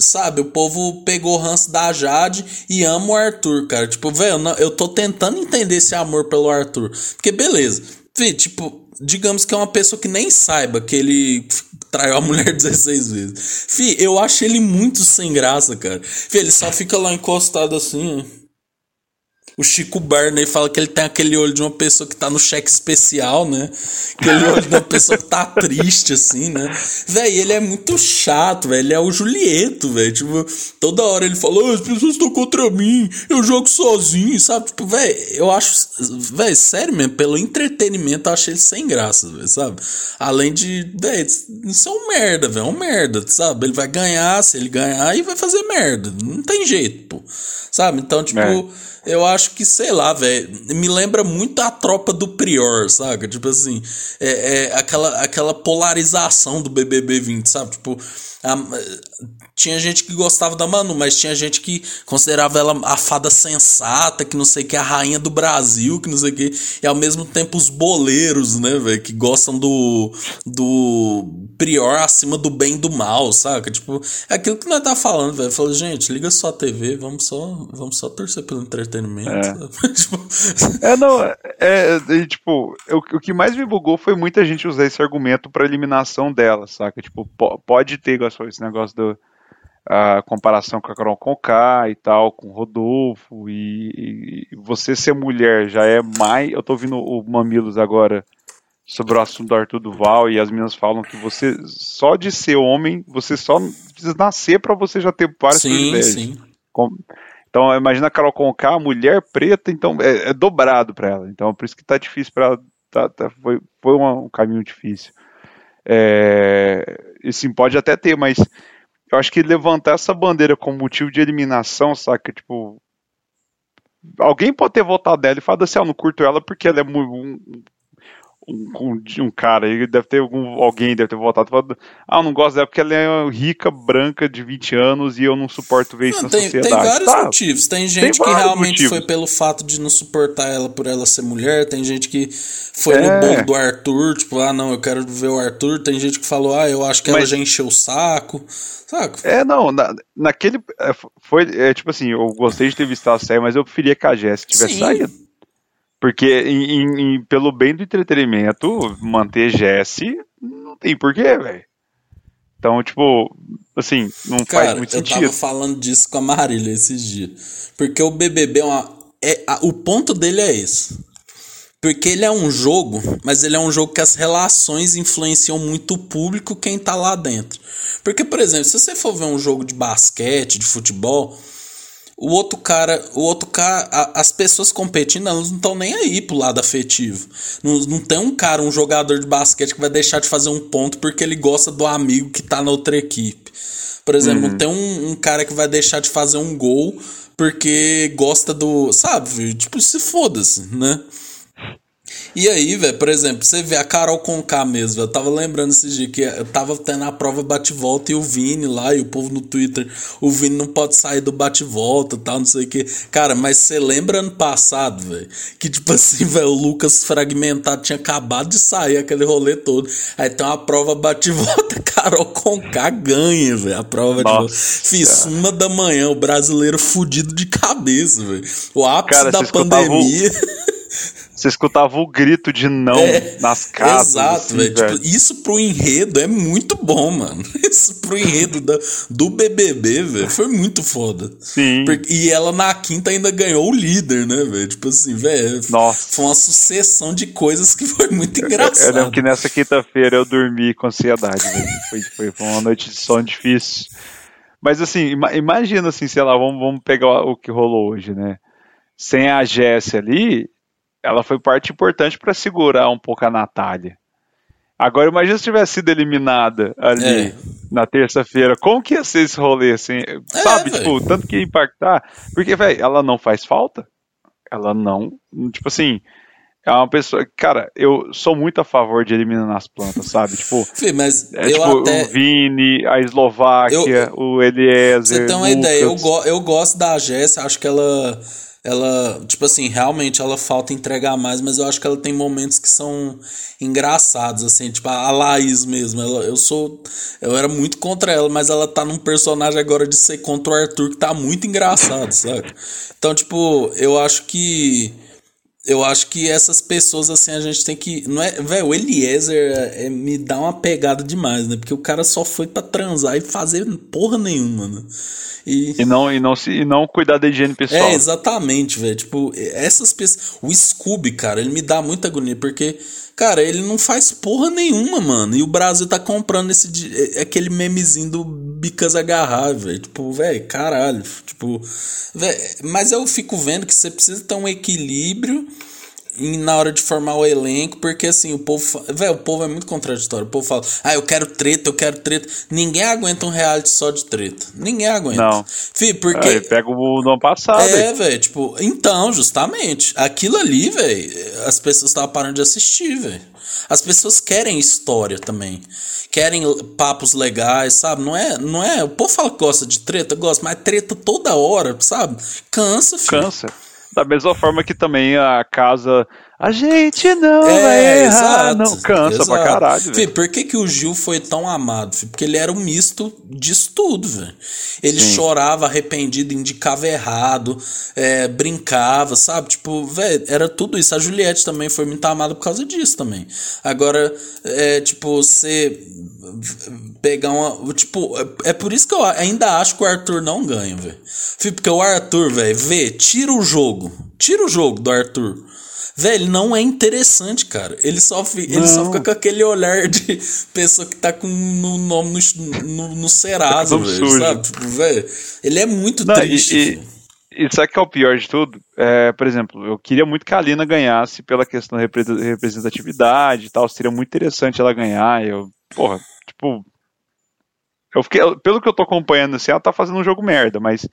sabe, o povo pegou o ranço da Jade e ama o Arthur, cara. Tipo, velho, eu tô tentando entender esse amor pelo Arthur. Porque, beleza, tipo, digamos que é uma pessoa que nem saiba que ele traiu a mulher 16 vezes. Fih, eu acho ele muito sem graça, cara. Fih, ele só fica lá encostado assim. O Chico Barney fala que ele tem aquele olho de uma pessoa que tá no cheque especial, né? Aquele olho de uma pessoa que tá triste, assim, né? Véi, ele é muito chato, velho. Ele é o Julieto, velho. Tipo, toda hora ele fala, oh, as pessoas estão contra mim, eu jogo sozinho, sabe? Tipo, velho, eu acho. Velho, sério mesmo, pelo entretenimento, eu acho ele sem graça, velho, sabe? Além de. Velho, isso é um merda, velho. É um merda, sabe? Ele vai ganhar, se ele ganhar, e vai fazer merda. Não tem jeito, pô. Sabe? Então, tipo. É eu acho que, sei lá, velho, me lembra muito a tropa do Prior, saca? Tipo assim, é, é aquela, aquela polarização do BBB 20, sabe? Tipo, a, tinha gente que gostava da Manu, mas tinha gente que considerava ela a fada sensata, que não sei o que, a rainha do Brasil, que não sei o que, e ao mesmo tempo os boleiros, né, velho, que gostam do, do prior acima do bem e do mal, saca? Tipo, é aquilo que nós tá falando, velho. Falou, gente, liga só a TV, vamos só, vamos só torcer pelo entretenimento. É, tipo... é não, é, é, tipo, o, o que mais me bugou foi muita gente usar esse argumento pra eliminação dela, saca? Tipo, pode ter esse negócio do a comparação com a Carol Conká e tal, com o Rodolfo, e, e, você ser mulher já é mais. Eu tô ouvindo o Mamilos agora sobre o assunto do Arthur Duval, e as meninas falam que você, só de ser homem, você só precisa nascer para você já ter vários sim, privilégios. Sim. Então, imagina a Carol Conká, mulher preta, então é, é dobrado para ela. Então, por isso que tá difícil para ela. Tá, tá, foi foi um, um caminho difícil. É, e sim, pode até ter, mas eu acho que levantar essa bandeira como motivo de eliminação, saca? Tipo. Alguém pode ter votado dela e falado assim, ah, não curto ela porque ela é um, um, um cara aí, deve ter algum, alguém deve ter votado falando, ah, eu não gosto dela porque ela é rica, branca, de 20 anos e eu não suporto ver isso não, na tem, sociedade. Tem vários tá. motivos. Tem gente tem que realmente motivos. foi pelo fato de não suportar ela por ela ser mulher, tem gente que foi é. no bolo do Arthur, tipo, ah, não, eu quero ver o Arthur, tem gente que falou, ah, eu acho que Mas... ela já encheu o saco. Saco? É, não, na, naquele. É, foi, é, tipo assim, eu gostei de ter visto a série, mas eu preferia que a Jess tivesse Sim. saído. Porque, em, em, pelo bem do entretenimento, manter Jesse não tem porquê, velho. Então, tipo, assim, não Cara, faz muito sentido. Eu tava falando disso com a Marília esses dias. Porque o BBB é uma. É, a, o ponto dele é esse. Porque ele é um jogo, mas ele é um jogo que as relações influenciam muito o público, quem tá lá dentro. Porque, por exemplo, se você for ver um jogo de basquete, de futebol, o outro cara, o outro cara, a, as pessoas competindo, elas não estão nem aí pro lado afetivo. Não, não tem um cara, um jogador de basquete que vai deixar de fazer um ponto porque ele gosta do amigo que tá na outra equipe. Por exemplo, uhum. não tem um, um cara que vai deixar de fazer um gol porque gosta do. Sabe? Tipo, se foda-se, né? E aí, velho, por exemplo, você vê a Carol Conká mesmo, eu tava lembrando esse dia que eu tava tendo a prova bate-volta e o Vini lá, e o povo no Twitter, o Vini não pode sair do bate-volta tal, não sei o que. Cara, mas você lembra ano passado, velho, que tipo assim, velho, o Lucas fragmentado tinha acabado de sair aquele rolê todo. Aí tem uma prova bate-volta, Carol Conká ganha, velho, a prova de volta. Fiz uma da manhã, o brasileiro fudido de cabeça, velho. O ápice Cara, da pandemia. Você escutava o grito de não é, nas casas. Exato, assim, velho. Tipo, isso pro enredo é muito bom, mano. Isso pro enredo da, do BBB, velho, foi muito foda. Sim. Porque, e ela na quinta ainda ganhou o líder, né, velho? Tipo assim, velho. Foi uma sucessão de coisas que foi muito engraçado. Eu, eu lembro que nessa quinta-feira eu dormi com ansiedade, velho. Foi, foi, foi uma noite de sono difícil. Mas assim, imagina assim, sei lá, vamos, vamos pegar o que rolou hoje, né? Sem a Jéssica ali, ela foi parte importante para segurar um pouco a Natália. Agora imagina se tivesse sido eliminada ali é. na terça-feira. Como que ia ser esse rolê, assim? É, sabe, tipo, tanto que ia impactar. Porque, velho, ela não faz falta. Ela não. Tipo assim, é uma pessoa. Cara, eu sou muito a favor de eliminar as plantas, sabe? Tipo, Fih, mas é, tipo até... o Vini, a Eslováquia, eu... o Eliezer. Você tem uma Lucas. ideia, eu, go eu gosto da Jéssica, acho que ela ela, tipo assim, realmente ela falta entregar mais, mas eu acho que ela tem momentos que são engraçados, assim, tipo a Laís mesmo. Ela, eu sou. Eu era muito contra ela, mas ela tá num personagem agora de ser contra o Arthur que tá muito engraçado, sabe? Então, tipo, eu acho que eu acho que essas pessoas, assim, a gente tem que. Não é, velho, o Eliezer é, é, me dá uma pegada demais, né? Porque o cara só foi para transar e fazer porra nenhuma, né? E, e, não, e, não, se, e não cuidar da higiene pessoal. É, exatamente, velho. Tipo, essas pessoas. O Scooby, cara, ele me dá muita agonia, porque, cara, ele não faz porra nenhuma, mano. E o Brasil tá comprando esse é, aquele memezinho do Bicas Agarrar, velho. Tipo, velho, caralho. Tipo, véio, mas eu fico vendo que você precisa ter um equilíbrio na hora de formar o elenco, porque assim, o povo. Velho, o povo é muito contraditório. O povo fala, ah, eu quero treta, eu quero treta. Ninguém aguenta um reality só de treta. Ninguém aguenta. Não. Fih, porque. É, pega o do ano passado. É, velho, tipo, então, justamente. Aquilo ali, velho, as pessoas estavam parando de assistir, velho. As pessoas querem história também. Querem papos legais, sabe? Não é, não é. O povo fala que gosta de treta, gosta, mas treta toda hora, sabe? Cansa, filho. Cansa. Da mesma forma que também a casa. A gente não é, vai errar, exato, não cansa exato. pra caralho. Fih, por que, que o Gil foi tão amado? Fih? Porque ele era um misto disso tudo, velho. Ele Sim. chorava arrependido, indicava errado, é, brincava, sabe? Tipo, velho, era tudo isso. A Juliette também foi muito amada por causa disso também. Agora, é, tipo, você pegar uma. Tipo, é, é por isso que eu ainda acho que o Arthur não ganha, velho. Porque o Arthur, velho, vê, tira o jogo. Tira o jogo do Arthur. Velho, não é interessante, cara. Ele só, fica, ele só fica com aquele olhar de pessoa que tá com no nome no, no, no Serasa, velho. Sabe? Tipo, velho, ele é muito não, triste. E, e, e sabe que é o pior de tudo? É, por exemplo, eu queria muito que a Alina ganhasse pela questão da representatividade e tal. Seria muito interessante ela ganhar. Eu, porra, tipo. Eu fiquei, pelo que eu tô acompanhando, assim, ela tá fazendo um jogo merda, mas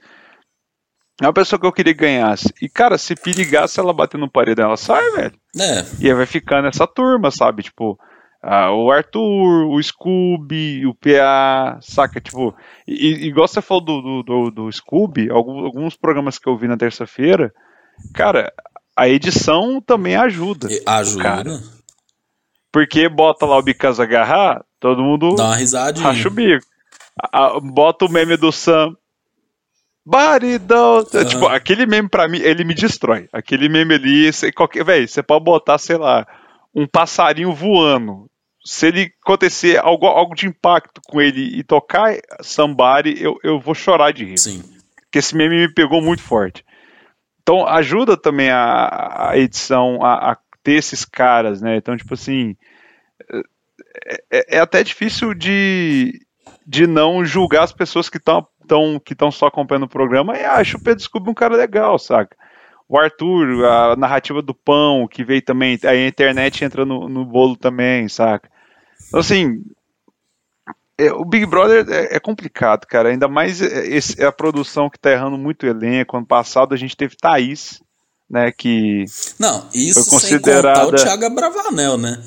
é uma pessoa que eu queria que ganhasse. E, cara, se perigasse ela bater no paredão, ela sai, velho. É. E aí vai ficando essa turma, sabe? Tipo, ah, o Arthur, o Scooby, o PA, saca? Tipo, e, igual você falou do, do, do, Scooby, alguns, alguns programas que eu vi na terça-feira, cara, a edição também ajuda. Ajuda. Cara. Porque bota lá o Bicasa agarrar, todo mundo Dá uma risadinha. racha o bico. Bota o meme do Sam, Baridão. Uhum. Tipo, aquele meme pra mim, ele me destrói. Aquele meme ali, você, qualquer, véi, você pode botar, sei lá, um passarinho voando. Se ele acontecer algo, algo de impacto com ele e tocar Somebody, eu, eu vou chorar de rir. Sim. Porque esse meme me pegou muito forte. Então ajuda também a, a edição a, a ter esses caras, né? Então, tipo assim. É, é, é até difícil de, de não julgar as pessoas que estão estão que tão só acompanhando o programa e acho o Pedro Scooby um cara legal, saca? O Arthur, a narrativa do pão, que veio também, a internet entra no, no bolo também, saca? Então, assim, é, o Big Brother é, é, complicado, cara. Ainda mais é, esse, é a produção que tá errando muito o elenco. Ano passado a gente teve Thaís, né? Que. Não, isso foi considerada... sem contar o Thiago Bravanel, né?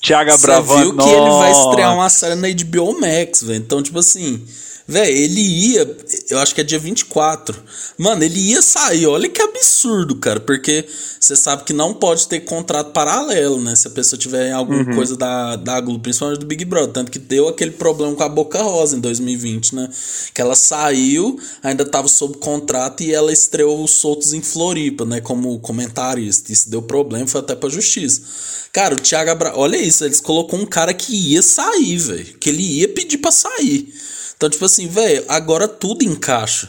Thiago Bravanel. viu que ele vai estrear uma série na HBO Max, velho. Então, tipo assim. Velho, ele ia. Eu acho que é dia 24. Mano, ele ia sair. Olha que absurdo, cara. Porque você sabe que não pode ter contrato paralelo, né? Se a pessoa tiver alguma uhum. coisa da, da Globo, principalmente do Big Brother. Tanto que deu aquele problema com a Boca Rosa em 2020, né? Que ela saiu, ainda tava sob contrato e ela estreou os soltos em Floripa, né? Como comentarista. Isso deu problema, foi até pra justiça. Cara, o Thiago Abra... Olha isso, eles colocou um cara que ia sair, velho. Que ele ia pedir pra sair. Então, tipo assim, velho, agora tudo encaixa.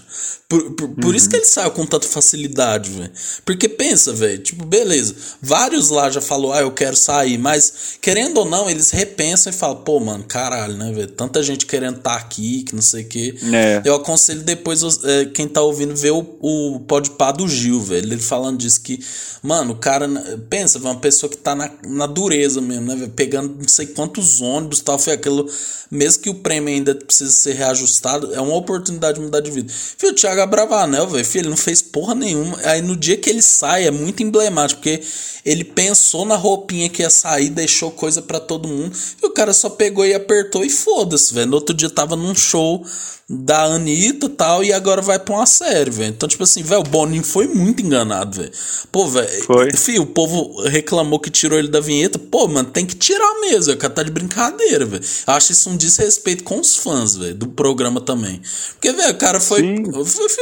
Por, por, por uhum. isso que ele saiu com tanta facilidade, velho. Porque pensa, velho, tipo, beleza. Vários lá já falou, ah, eu quero sair. Mas, querendo ou não, eles repensam e falam, pô, mano, caralho, né, velho? Tanta gente querendo estar tá aqui, que não sei o quê. É. Eu aconselho depois, é, quem tá ouvindo, ver o, o podpá do Gil, velho. Ele falando disso que, mano, o cara, pensa, uma pessoa que tá na, na dureza mesmo, né, velho? Pegando não sei quantos ônibus e tal. Foi aquilo, mesmo que o prêmio ainda precisa ser reajustado, é uma oportunidade de mudar de vida. Fio, o Thiago Bravanel, velho, filho, ele não fez porra nenhuma. Aí no dia que ele sai, é muito emblemático, porque ele pensou na roupinha que ia sair, deixou coisa para todo mundo, e o cara só pegou e apertou e foda-se, velho. No outro dia tava num show da Anitta e tal, e agora vai pra uma série, velho. Então, tipo assim, velho, o Boninho foi muito enganado, velho. Pô, velho, filho, o povo reclamou que tirou ele da vinheta. Pô, mano, tem que tirar mesmo, o cara tá de brincadeira, velho. Acho isso um desrespeito com os fãs, velho, do programa também. Porque, velho, o cara foi.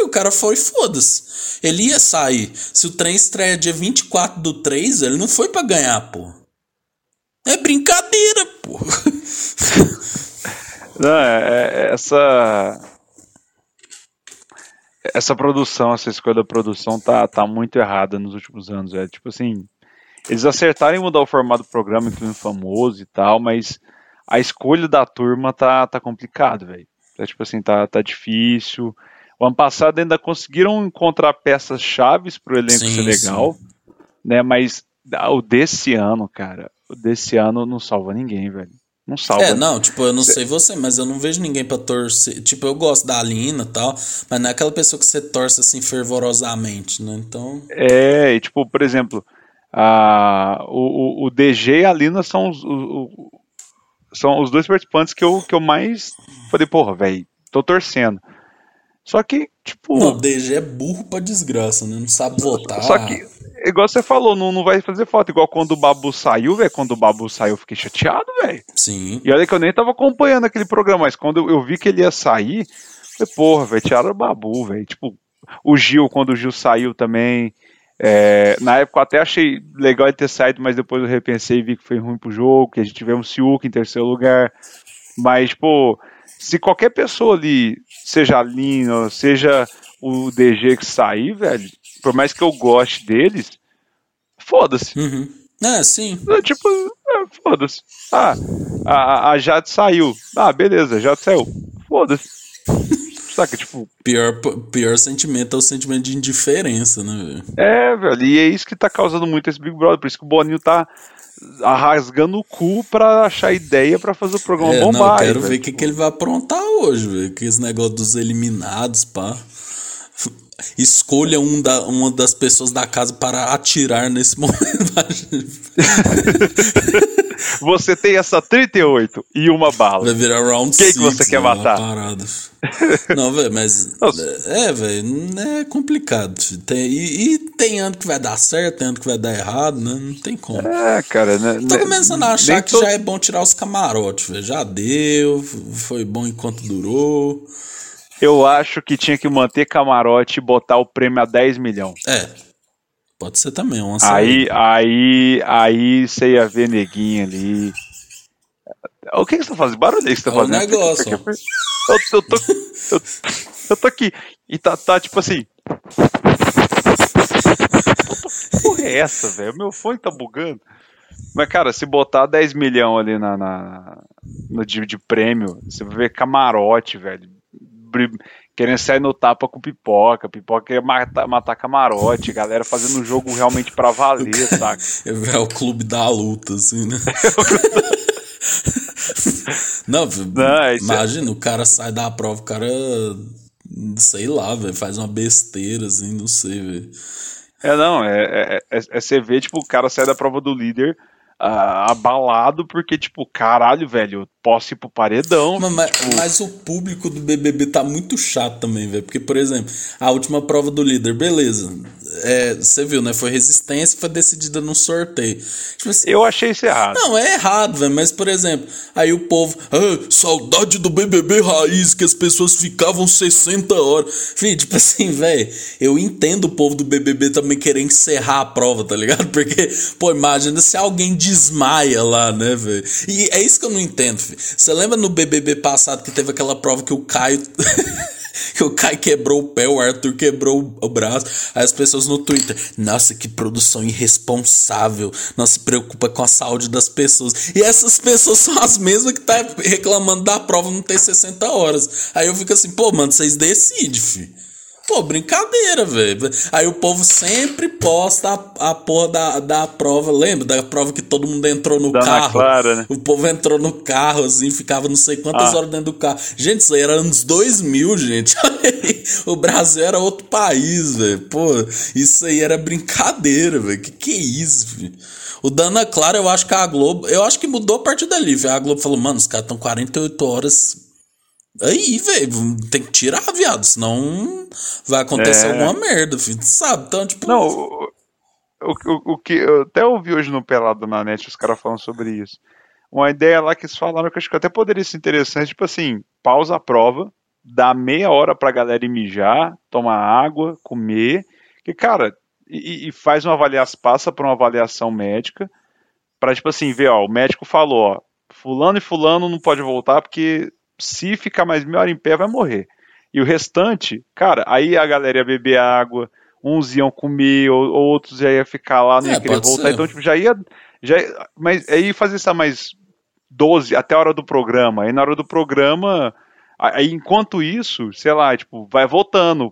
O cara foi, foda-se. Ele ia sair. Se o trem estreia dia 24 do 3, ele não foi para ganhar, pô. É brincadeira, pô. Não, é, é, essa. Essa produção, essa escolha da produção tá, tá muito errada nos últimos anos. É tipo assim. Eles acertaram em mudar o formato do programa, incluindo famoso e tal, mas a escolha da turma tá, tá complicado, velho. É, tipo assim, tá, tá difícil. O ano passado ainda conseguiram encontrar peças chaves pro elenco sim, ser legal, sim. né? Mas o desse ano, cara, o desse ano não salva ninguém, velho. Não salva. É, não, tipo, eu não sei você, mas eu não vejo ninguém pra torcer. Tipo, eu gosto da Alina e tal, mas não é aquela pessoa que você torce assim fervorosamente, né? Então. É, e tipo, por exemplo, a, o, o, o DG e a Alina são os, o, são os dois participantes que eu, que eu mais falei, porra, velho, tô torcendo. Só que, tipo. Não, o DG é burro pra desgraça, né? Não sabe votar. Só que igual você falou, não, não vai fazer falta. Igual quando o Babu saiu, velho. Quando o Babu saiu, eu fiquei chateado, velho. Sim. E olha que eu nem tava acompanhando aquele programa, mas quando eu, vi que ele ia sair, eu falei, porra, velho, tiraram o Babu, velho. Tipo, o Gil, quando o Gil saiu também. É, na época eu até achei legal ele ter saído, mas depois eu repensei e vi que foi ruim pro jogo, que a gente tivemos um Siuk em terceiro lugar. Mas, tipo, se qualquer pessoa ali, seja a Lino, seja o DG que sair, velho, por mais que eu goste deles, foda-se. Uhum. É, sim. É, tipo, é, foda-se. Ah, a, a Jade saiu. Ah, beleza, Jade saiu. Foda-se. Saca, tipo. Pior, pior sentimento é o sentimento de indiferença, né, velho? É, velho, e é isso que tá causando muito esse Big Brother. Por isso que o Boninho tá rasgando o cu pra achar ideia pra fazer o programa é, bombar. Não, eu quero ver o que, que ele vai aprontar hoje, velho. Que esse negócio dos eliminados, pá escolha um da, uma das pessoas da casa para atirar nesse momento. você tem essa 38 e uma bala. Vai virar round Quem que você quer matar? Não, velho, mas. É, velho, é complicado. Tem, e, e, tem ano que vai dar certo, tem ano que vai dar errado, né? Não tem como. É, cara, né? Tô começando a achar que já é bom tirar os camarotes, velho. Já deu, foi bom enquanto durou. Eu acho que tinha que manter camarote e botar o prêmio a 10 milhões. É. Pode ser também, uma Aí, aí, aí você ia ver neguinho ali. O que, que você tá fazendo? Barulho que você tá é fazendo? Um negócio. Eu, eu, tô, eu, eu tô aqui. E tá, tá tipo assim. Que porra é essa, velho? Meu fone tá bugando. Mas, cara, se botar 10 milhões ali na, na, no de, de prêmio, você vai ver camarote, velho querendo sair no tapa com pipoca, pipoca queria matar, matar camarote, galera fazendo um jogo realmente pra valer, saca? É o clube da luta, assim, né? não, não é imagina, é... o cara sai da prova, o cara, sei lá, velho, faz uma besteira, assim, não sei, velho. É, não, é, é, é, é, você vê, tipo, o cara sai da prova do líder, uh, abalado, porque, tipo, caralho, velho, posso ir pro paredão. Mas, tipo... mas, o público do BBB tá muito chato também, velho. Porque, por exemplo, a última prova do líder, beleza. É, você viu, né? Foi resistência foi decidida num sorteio. Tipo assim, Eu achei isso errado. Não, é errado, velho. Mas, por exemplo, aí o povo. Ah, saudade do BBB raiz, que as pessoas ficavam 60 horas. Fih, tipo assim, velho. Eu entendo o povo do BBB também querer encerrar a prova, tá ligado? Porque, pô, imagina se alguém desmaia lá, né, velho? E é isso que eu não entendo, filho. Você lembra no BBB passado que teve aquela prova que o Caio. que o Caio quebrou o pé, o Arthur quebrou o braço. Aí as pessoas no Twitter, nossa, que produção irresponsável. Não se preocupa com a saúde das pessoas. E essas pessoas são as mesmas que tá reclamando da prova não ter 60 horas. Aí eu fico assim, pô, mano, vocês decidem, filho. Pô, brincadeira, velho. Aí o povo sempre posta a, a porra da, da prova. Lembra da prova que todo mundo entrou no da carro? Clara, né? O povo entrou no carro, assim, ficava não sei quantas ah. horas dentro do carro. Gente, isso aí era anos 2000, gente. o Brasil era outro país, velho. Pô, isso aí era brincadeira, velho. Que que é isso, velho? O Dana Clara, eu acho que a Globo. Eu acho que mudou a partir dali, velho. A Globo falou, mano, os caras estão 48 horas Aí, velho, tem que tirar, viado, senão vai acontecer é. alguma merda, filho, sabe? Então, tipo. Não, o, o, o, que eu até ouvi hoje no Pelado na net os caras falando sobre isso. Uma ideia lá que eles falaram que acho que até poderia ser interessante, tipo assim, pausa a prova, dá meia hora pra galera ir mijar, tomar água, comer, que, cara, e, e faz uma avaliação, passa por uma avaliação médica, pra, tipo assim, ver, ó, o médico falou, ó, fulano e fulano não pode voltar porque se ficar mais meia hora em pé, vai morrer. E o restante, cara, aí a galera ia beber água, uns iam comer, ou, outros já ia ficar lá, não é, ia querer voltar. Ser. Então, tipo, já ia. Já, mas aí fazer isso mais 12 até a hora do programa. Aí na hora do programa. Aí, enquanto isso, sei lá, tipo, vai votando,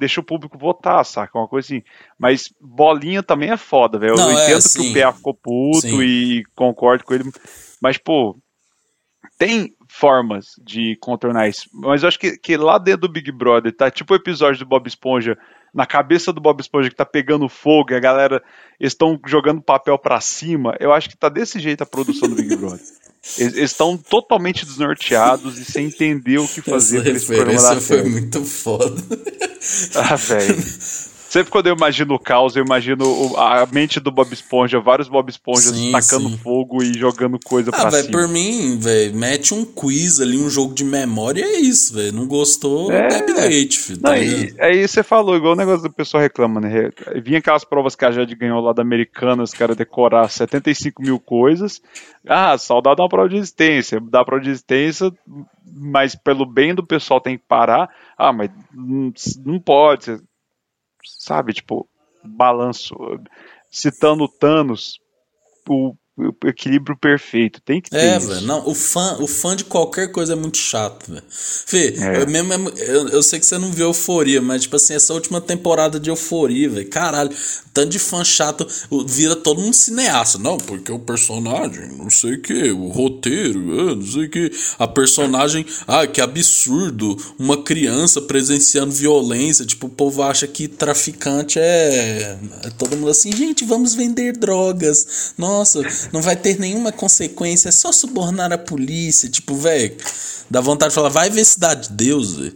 deixa o público votar, saca? Uma coisa assim. Mas bolinha também é foda, velho. Eu é, entendo que o PA ficou puto sim. e concordo com ele. Mas, pô, tem formas de contornar isso. Mas eu acho que, que lá dentro do Big Brother tá tipo o episódio do Bob Esponja, na cabeça do Bob Esponja que tá pegando fogo e a galera estão jogando papel para cima. Eu acho que tá desse jeito a produção do Big Brother. Eles estão totalmente desnorteados e sem entender o que fazer. Essa referência foi muito foda. Ah, velho. Sempre quando eu imagino o caos, eu imagino a mente do Bob Esponja, vários Bob Esponjas sim, tacando sim. fogo e jogando coisa ah, pra véio, cima. por mim, velho, mete um quiz ali, um jogo de memória e é isso, velho. Não gostou, é, bebe leite, filho. Tá aí, aí você falou, igual o negócio do pessoal reclama, né? Vinha aquelas provas que a Jade ganhou lá da Americana, os caras decorar 75 mil coisas. Ah, saudade dá uma prova de existência. Dá prova de existência, mas pelo bem do pessoal tem que parar. Ah, mas não, não pode sabe, tipo, balanço. Citando Thanos, o o equilíbrio perfeito. Tem que ter. É, velho. Não, o fã, o fã de qualquer coisa é muito chato, velho. Fê, é. eu, mesmo, eu, eu, sei que você não viu Euforia, mas, tipo assim, essa última temporada de Euforia, velho. Caralho, tanto de fã chato vira todo um cineasta. Não, porque o personagem, não sei o que, o roteiro, não sei o que. A personagem, ah, que absurdo. Uma criança presenciando violência. Tipo, o povo acha que traficante é. é todo mundo assim, gente, vamos vender drogas. Nossa, não vai ter nenhuma consequência, é só subornar a polícia. Tipo, velho, dá vontade de falar, vai ver Cidade de Deus, velho.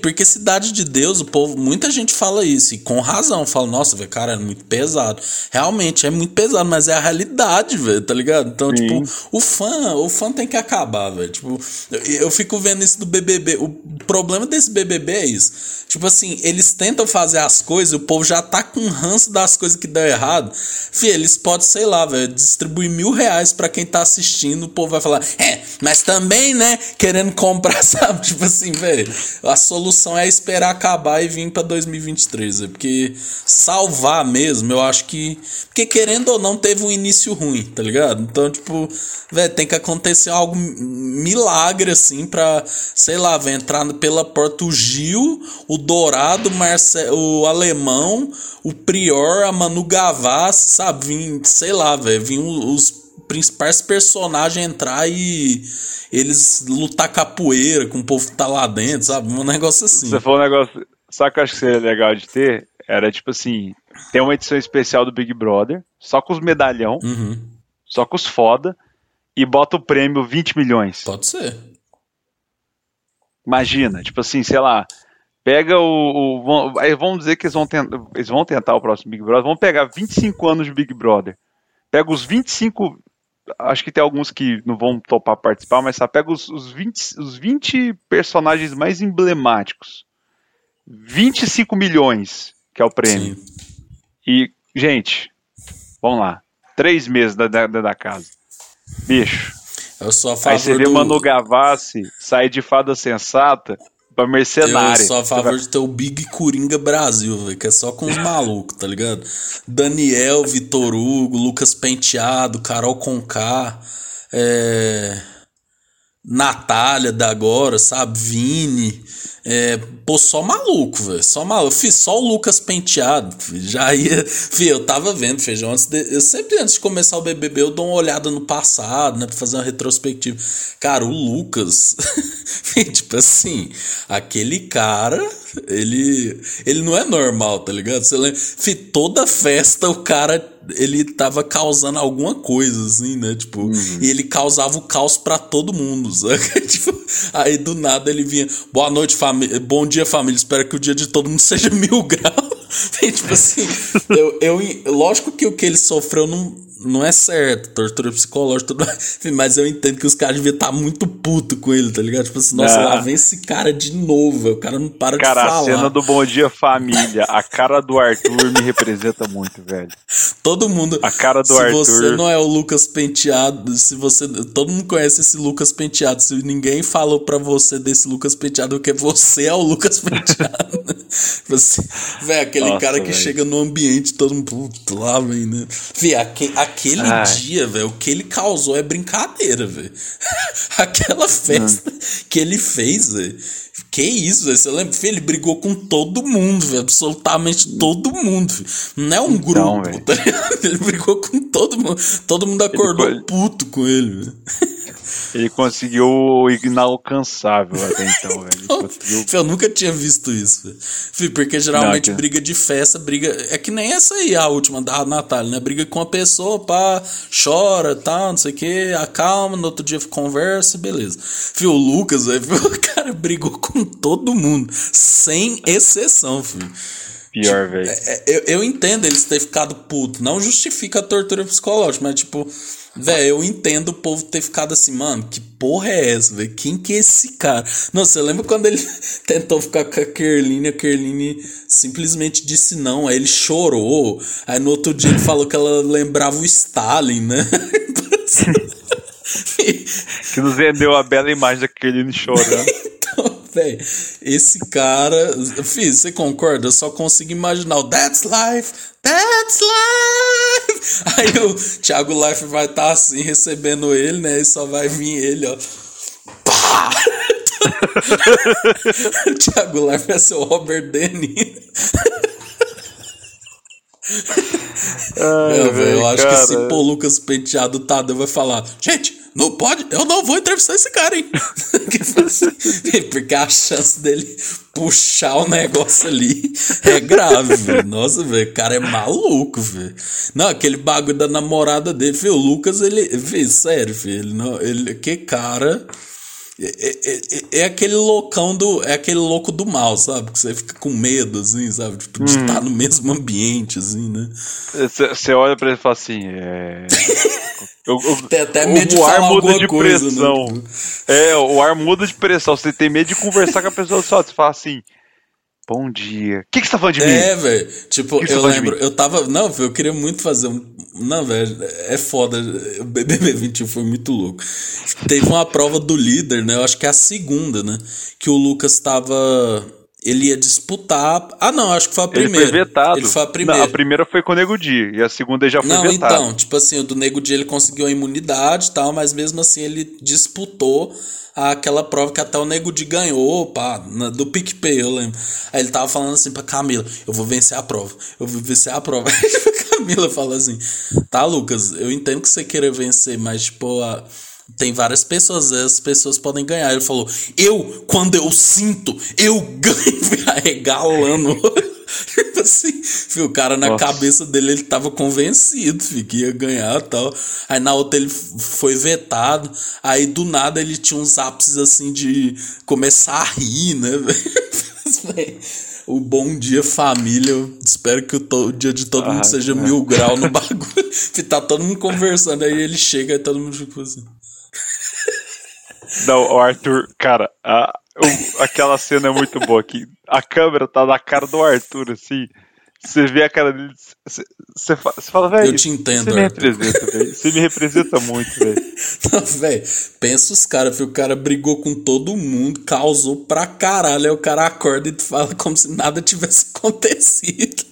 Porque Cidade de Deus, o povo, muita gente fala isso, e com razão, fala, nossa, velho, cara, é muito pesado. Realmente, é muito pesado, mas é a realidade, velho, tá ligado? Então, Sim. tipo, o fã, o fã tem que acabar, velho. Tipo, eu, eu fico vendo isso do BBB. O problema desse BBB é isso. Tipo assim, eles tentam fazer as coisas, o povo já tá com ranço das coisas que deu errado. Fih, eles podem, sei lá, velho, distribuir mil reais para quem tá assistindo, o povo vai falar, é, mas também, né, querendo comprar, sabe? Tipo assim, velho, a solução é esperar acabar e vir pra 2023, véio, porque salvar mesmo, eu acho que. Porque querendo ou não, teve um início ruim, tá ligado? Então, tipo, velho, tem que acontecer algo milagre, assim, pra, sei lá, vai entrar pela porta o Gil, o Dourado, o, Marce o Alemão, o Prior, a Manu Gavassi, sabe? Vim, sei lá, velho, vim os principais personagens entrar e eles lutar capoeira com o povo que tá lá dentro, sabe? Um negócio assim. Você falou um negócio. Só que eu acho que seria legal de ter? Era tipo assim: tem uma edição especial do Big Brother, só com os medalhão, uhum. só com os foda, e bota o prêmio 20 milhões. Pode ser. Imagina, tipo assim, sei lá. Pega o. o vamos dizer que eles vão, tentar, eles vão tentar o próximo Big Brother. Vamos pegar 25 anos de Big Brother. Pega os 25 acho que tem alguns que não vão topar participar, mas só pega os, os, 20, os 20 personagens mais emblemáticos. 25 milhões, que é o prêmio. Sim. E, gente, vamos lá. Três meses da, da, da casa. Bicho. Eu sou a favor Aí você vê do... Manu Gavassi sair de fada sensata pra mercenária. Eu sou a favor vai... de ter o Big Coringa Brasil, velho, que é só com os malucos, tá ligado? Daniel, Vitor Hugo, Lucas Penteado, Carol Conká, é... Natália da agora, sabe? Vini. É, pô, só maluco, velho. Só maluco. Fiz só o Lucas penteado. Já ia. Fih, eu tava vendo, feijão. Antes de, eu sempre, antes de começar o BBB, eu dou uma olhada no passado, né? Pra fazer uma retrospectiva. Cara, o Lucas. tipo assim, aquele cara, ele. Ele não é normal, tá ligado? Você lembra? Fih, toda festa o cara ele tava causando alguma coisa, assim, né? Tipo, uhum. e ele causava o caos para todo mundo, tipo, aí do nada ele vinha, boa noite, família, bom dia, família, espero que o dia de todo mundo seja mil graus. tipo assim, eu, eu, lógico que o que ele sofreu não não é certo, tortura psicológica, tudo mas eu entendo que os caras deviam estar tá muito puto com ele, tá ligado? Tipo assim, nossa, lá vem esse cara de novo, o cara não para cara, de falar. Cara, a cena do Bom Dia Família, a cara do Arthur me representa muito, velho. Todo mundo. A cara do se Arthur. Se você não é o Lucas Penteado, se você. Todo mundo conhece esse Lucas Penteado. Se ninguém falou pra você desse Lucas Penteado, porque você é o Lucas Penteado. você, velho, aquele nossa, cara que véio. chega no ambiente, todo mundo. Puto, lá vem, né? Fih, aquele aquele Ai. dia, velho, o que ele causou é brincadeira, velho. Aquela festa que ele fez, velho. Que isso, véio? você lembra? Ele brigou com todo mundo, velho. Absolutamente todo mundo. Véio. Não é um então, grupo, tá Ele brigou com todo mundo. Todo mundo acordou ele... puto com ele, velho. Ele conseguiu o inalcançável até então, velho. Conseguiu... Eu nunca tinha visto isso, velho. Porque geralmente não, briga de festa, briga. É que nem essa aí, a última da Natália, né? Briga com a pessoa, pá, chora, tá, não sei o que, acalma, no outro dia conversa, beleza. Fio, o Lucas, velho, o cara brigou com todo mundo, sem exceção, filho. Pior, velho. Tipo, é, eu, eu entendo eles ter ficado puto. Não justifica a tortura psicológica, mas tipo Velho, eu entendo o povo ter ficado assim, mano, que porra é essa, velho? Quem que é esse cara? Não, você lembra quando ele tentou ficar com a Kerline, a Kerline simplesmente disse não, aí ele chorou. Aí no outro dia ele falou que ela lembrava o Stalin, né? que nos vendeu a bela imagem da Kerline chorando. Velho, esse cara. Filho, você concorda? Eu só consigo imaginar o That's Life, That's Life! Aí o Thiago Life vai estar tá assim recebendo ele, né? E só vai vir ele, ó. Pá! o Thiago Life vai ser o Robert Denny. Ai, véio, eu acho cara. que se pô Lucas Penteado Tadeu vai falar: Gente, não pode, eu não vou entrevistar esse cara, hein? Porque a chance dele puxar o negócio ali é grave, velho. Nossa, velho, o cara é maluco, velho. Não, aquele bagulho da namorada dele, filho, o Lucas, ele, velho, sério, filho, ele, não, ele, que cara. É, é, é, é, aquele loucão do. É aquele louco do mal, sabe? Que você fica com medo, assim, sabe? Tipo, de hum. estar no mesmo ambiente, assim, né? Você olha pra ele e fala assim. É... Eu, eu, tem até medo de o ar muda de coisa, né? pressão. Né? É, o ar muda de pressão. Você tem medo de conversar com a pessoa só. Você fala assim. Bom dia. O que, que você tá falando de É, mim? velho. Tipo, Que que eu de lembro, eu tava. Não, eu queria muito fazer um. Não, velho, é foda. O BBB 21 foi muito louco. Teve uma prova do líder, né? Eu acho que é a segunda, né? Que o Lucas tava. Ele ia disputar. Ah, não, acho que foi a Ele primeira. foi vetado. Ele foi a primeira. Não, a primeira foi com o Nego Di, e a segunda já foi Não, vetado. então, tipo assim, o do Nego Dia ele conseguiu a imunidade e tal, mas mesmo assim ele disputou aquela prova que até o Nego Di ganhou, pá, na- do PicPay, eu lembro. Aí ele tava falando assim pra Camila, eu vou vencer a prova, eu vou vencer a prova. Aí a Camila fala assim, tá, Lucas, eu entendo que você queira vencer, mas tipo, a- tem várias pessoas, as pessoas podem ganhar. Ele falou, eu, quando eu sinto, eu ganho, regalando. Tipo assim, filho, o cara na Nossa. cabeça dele ele tava convencido, filho, que ia ganhar e tal. Aí na outra ele foi vetado. Aí do nada ele tinha uns ápices assim de começar a rir, né, O bom dia família, eu espero que o, dia de todo mundo Ah, seja é. mil grau no bagulho. Tá todo mundo conversando, aí ele chega e todo mundo fica assim. Não, o Arthur, cara, a- o- aquela cena é muito boa aqui. A câmera tá na cara do Arthur, assim. Você vê a cara dele. Você, você fa- você fala, velho. Eu te entendo, Você me Arthur." representa, velho. Você me representa muito, velho. Não, velho, pensa os caras, o cara brigou com todo mundo, causou pra caralho. Aí o cara acorda e fala como se nada tivesse acontecido.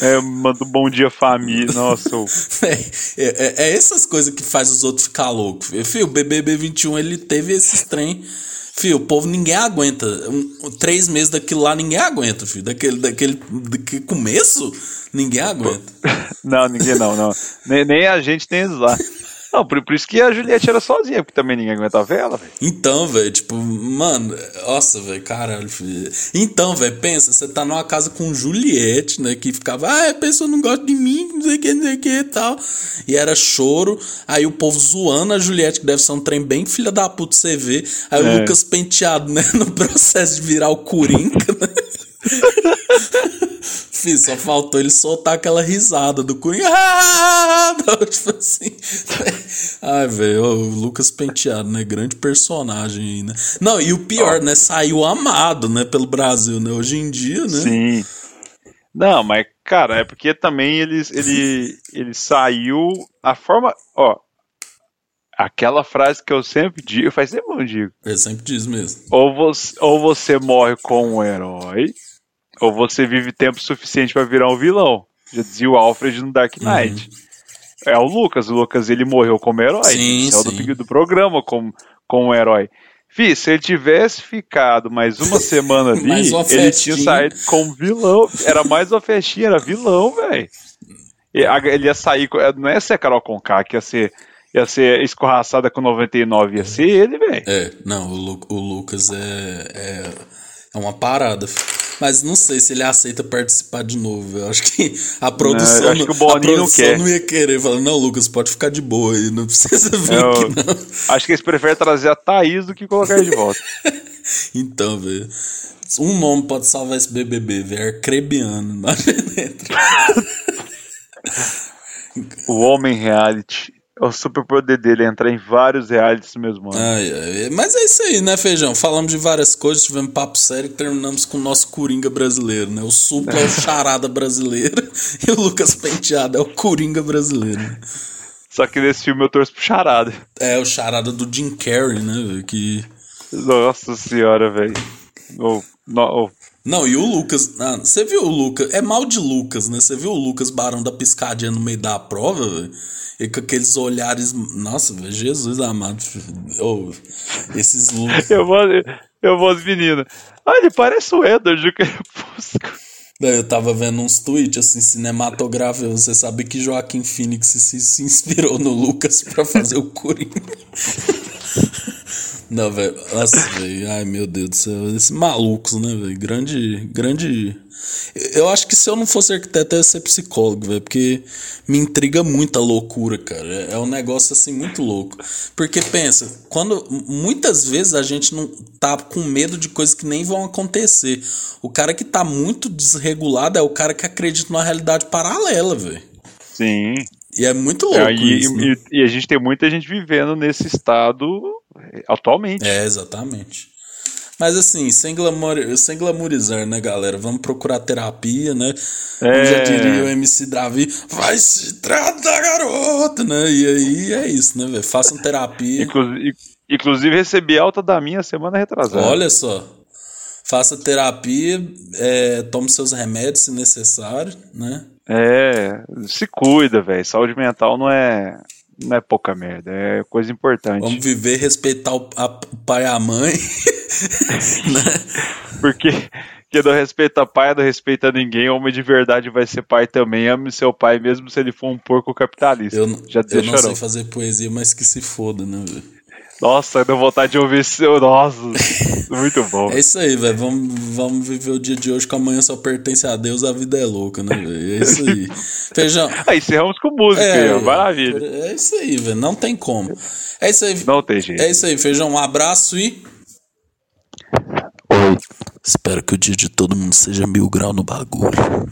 É, manda um bom dia, família. Nossa, Véi, é, é- é essas coisas que faz os outros ficar loucos. Filho, o BBB 21 ele teve esses trem. Filho, o povo ninguém aguenta. Um- um- três meses daquilo lá ninguém aguenta, filho. Daquele, daquele, daquele começo, ninguém aguenta. Não, ninguém não, não. Nem, nem a gente, nem eles lá. Não, por, por isso que a Juliette era sozinha, porque também ninguém aguentava ela, velho. Então, velho, tipo, mano, nossa, velho, caralho, filho. Então, velho, pensa, você tá numa casa com Juliette, né, que ficava, ah, a pessoa não gosta de mim, não sei o que, não sei o que e tal. E era choro, aí o povo zoando a Juliette, que deve ser um trem bem filha da puta você vê. Aí o É. Lucas penteado, né, no processo de virar o Coringa, né. Fih, só faltou ele soltar aquela risada do Coringa. Ah! Tipo assim. Ai, velho, o Lucas Penteado, né? Grande personagem aí, né? Não, e o pior, né? Saiu amado, né? Pelo Brasil, né? Hoje em dia, né? Sim. Não, mas, cara, é porque também ele, ele, ele saiu. A forma. Ó. Aquela frase que eu sempre digo, faz tempo que eu digo. Ele sempre diz mesmo. Ou você, ou você morre como um herói, ou você vive tempo suficiente pra virar um vilão. Já dizia o Alfred no Dark Knight. É o Lucas. O Lucas ele morreu como herói. Sim, saiu do, sim. do programa como, como um herói. Fih, se ele tivesse ficado mais uma semana ali, uma ele tinha saído como vilão. Era mais uma festinha, era vilão, velho. Ele ia sair. Não ia ser a Carol Conká, que ia ser, ia ser escorraçada com 99, ia ser ele, velho. É, não, o, Lu- o Lucas é, é. É uma parada. Mas não sei se ele aceita participar de novo. Eu acho que a produção. eu acho que o a Boninho não produção quer. não ia querer. Falar, não, Lucas, pode ficar de boa aí. Não precisa vir É, aqui, eu- não. Acho que eles preferem trazer a Thaís do que colocar ele de volta. Então, velho. Um nome pode salvar esse BBB, velho. Arcrebiano. Dentro. o Homem Reality. O superpoder dele é entrar em vários realities no mesmo ano. Ai, ai. Mas é isso aí, né, Feijão? Falamos de várias coisas, tivemos papo sério e terminamos com o nosso Coringa brasileiro, né? O Supla é o charada brasileiro e o Lucas Penteado é o Coringa brasileiro. Só que nesse filme eu torço pro charada. É o charada do Jim Carrey, né, velho? Que... Nossa senhora, velho. Oh, no- oh. Não, e o Lucas. ah, Você viu o Lucas? É mal de Lucas, né? Você viu o Lucas Barão da Piscadinha no meio da prova, velho? E com aqueles olhares. Nossa, velho, Jesus amado. Oh, esses Lucas. Eu vou, eu vou as meninas. Ah, ele parece o Edward do Crepúsculo. Eu tava vendo uns tweets assim, cinematográficos. Você sabe que Joaquim Phoenix se, se inspirou no Lucas pra fazer o Coringa. Não, velho. Nossa, velho. Ai, meu Deus do céu. Esses malucos, né, velho? Grande. Grande. Eu acho que se eu não fosse arquiteto, eu ia ser psicólogo, velho. Porque me intriga muito a loucura, cara. É é um negócio assim muito louco. Porque pensa, quando. Muitas vezes a gente não tá com medo de coisas que nem vão acontecer. O cara que tá muito desregulado é o cara que acredita numa realidade paralela, velho. Sim. E é muito louco É, e, isso, né? e- e a gente tem muita gente vivendo nesse estado eh, atualmente. É, exatamente. Mas assim, sem, glamour, sem glamourizar, né, galera? Vamos procurar terapia, né? Como é... já diria o MC Davi, vai se tratar, garoto, né? E aí é isso, né, velho? Façam terapia. Inclusive, inclusive, recebi alta da minha semana retrasada. Olha só. Faça terapia, é, tome seus remédios se necessário, né? É, se cuida, velho. Saúde mental não é não é pouca merda, é coisa importante. Vamos viver, respeitar o, a, o pai e a mãe. né? Porque que não respeita pai, não respeita ninguém, homem de verdade vai ser pai também. Ame seu pai, mesmo se ele for um porco capitalista. Eu, Já eu não sei fazer poesia, mas que se foda, né, velho? Nossa, deu vontade de ouvir seu. Nossa, muito bom. É isso aí, velho. Vamos, vamos viver o dia de hoje, que amanhã só pertence a Deus, a vida é louca, né, velho? É isso aí. Feijão. Aí encerramos com música, é, aí, maravilha. É isso aí, velho. Não tem como. É isso aí. Não tem jeito. É isso aí, feijão. Um abraço e. Oi. Espero que o dia de todo mundo seja mil grau no bagulho.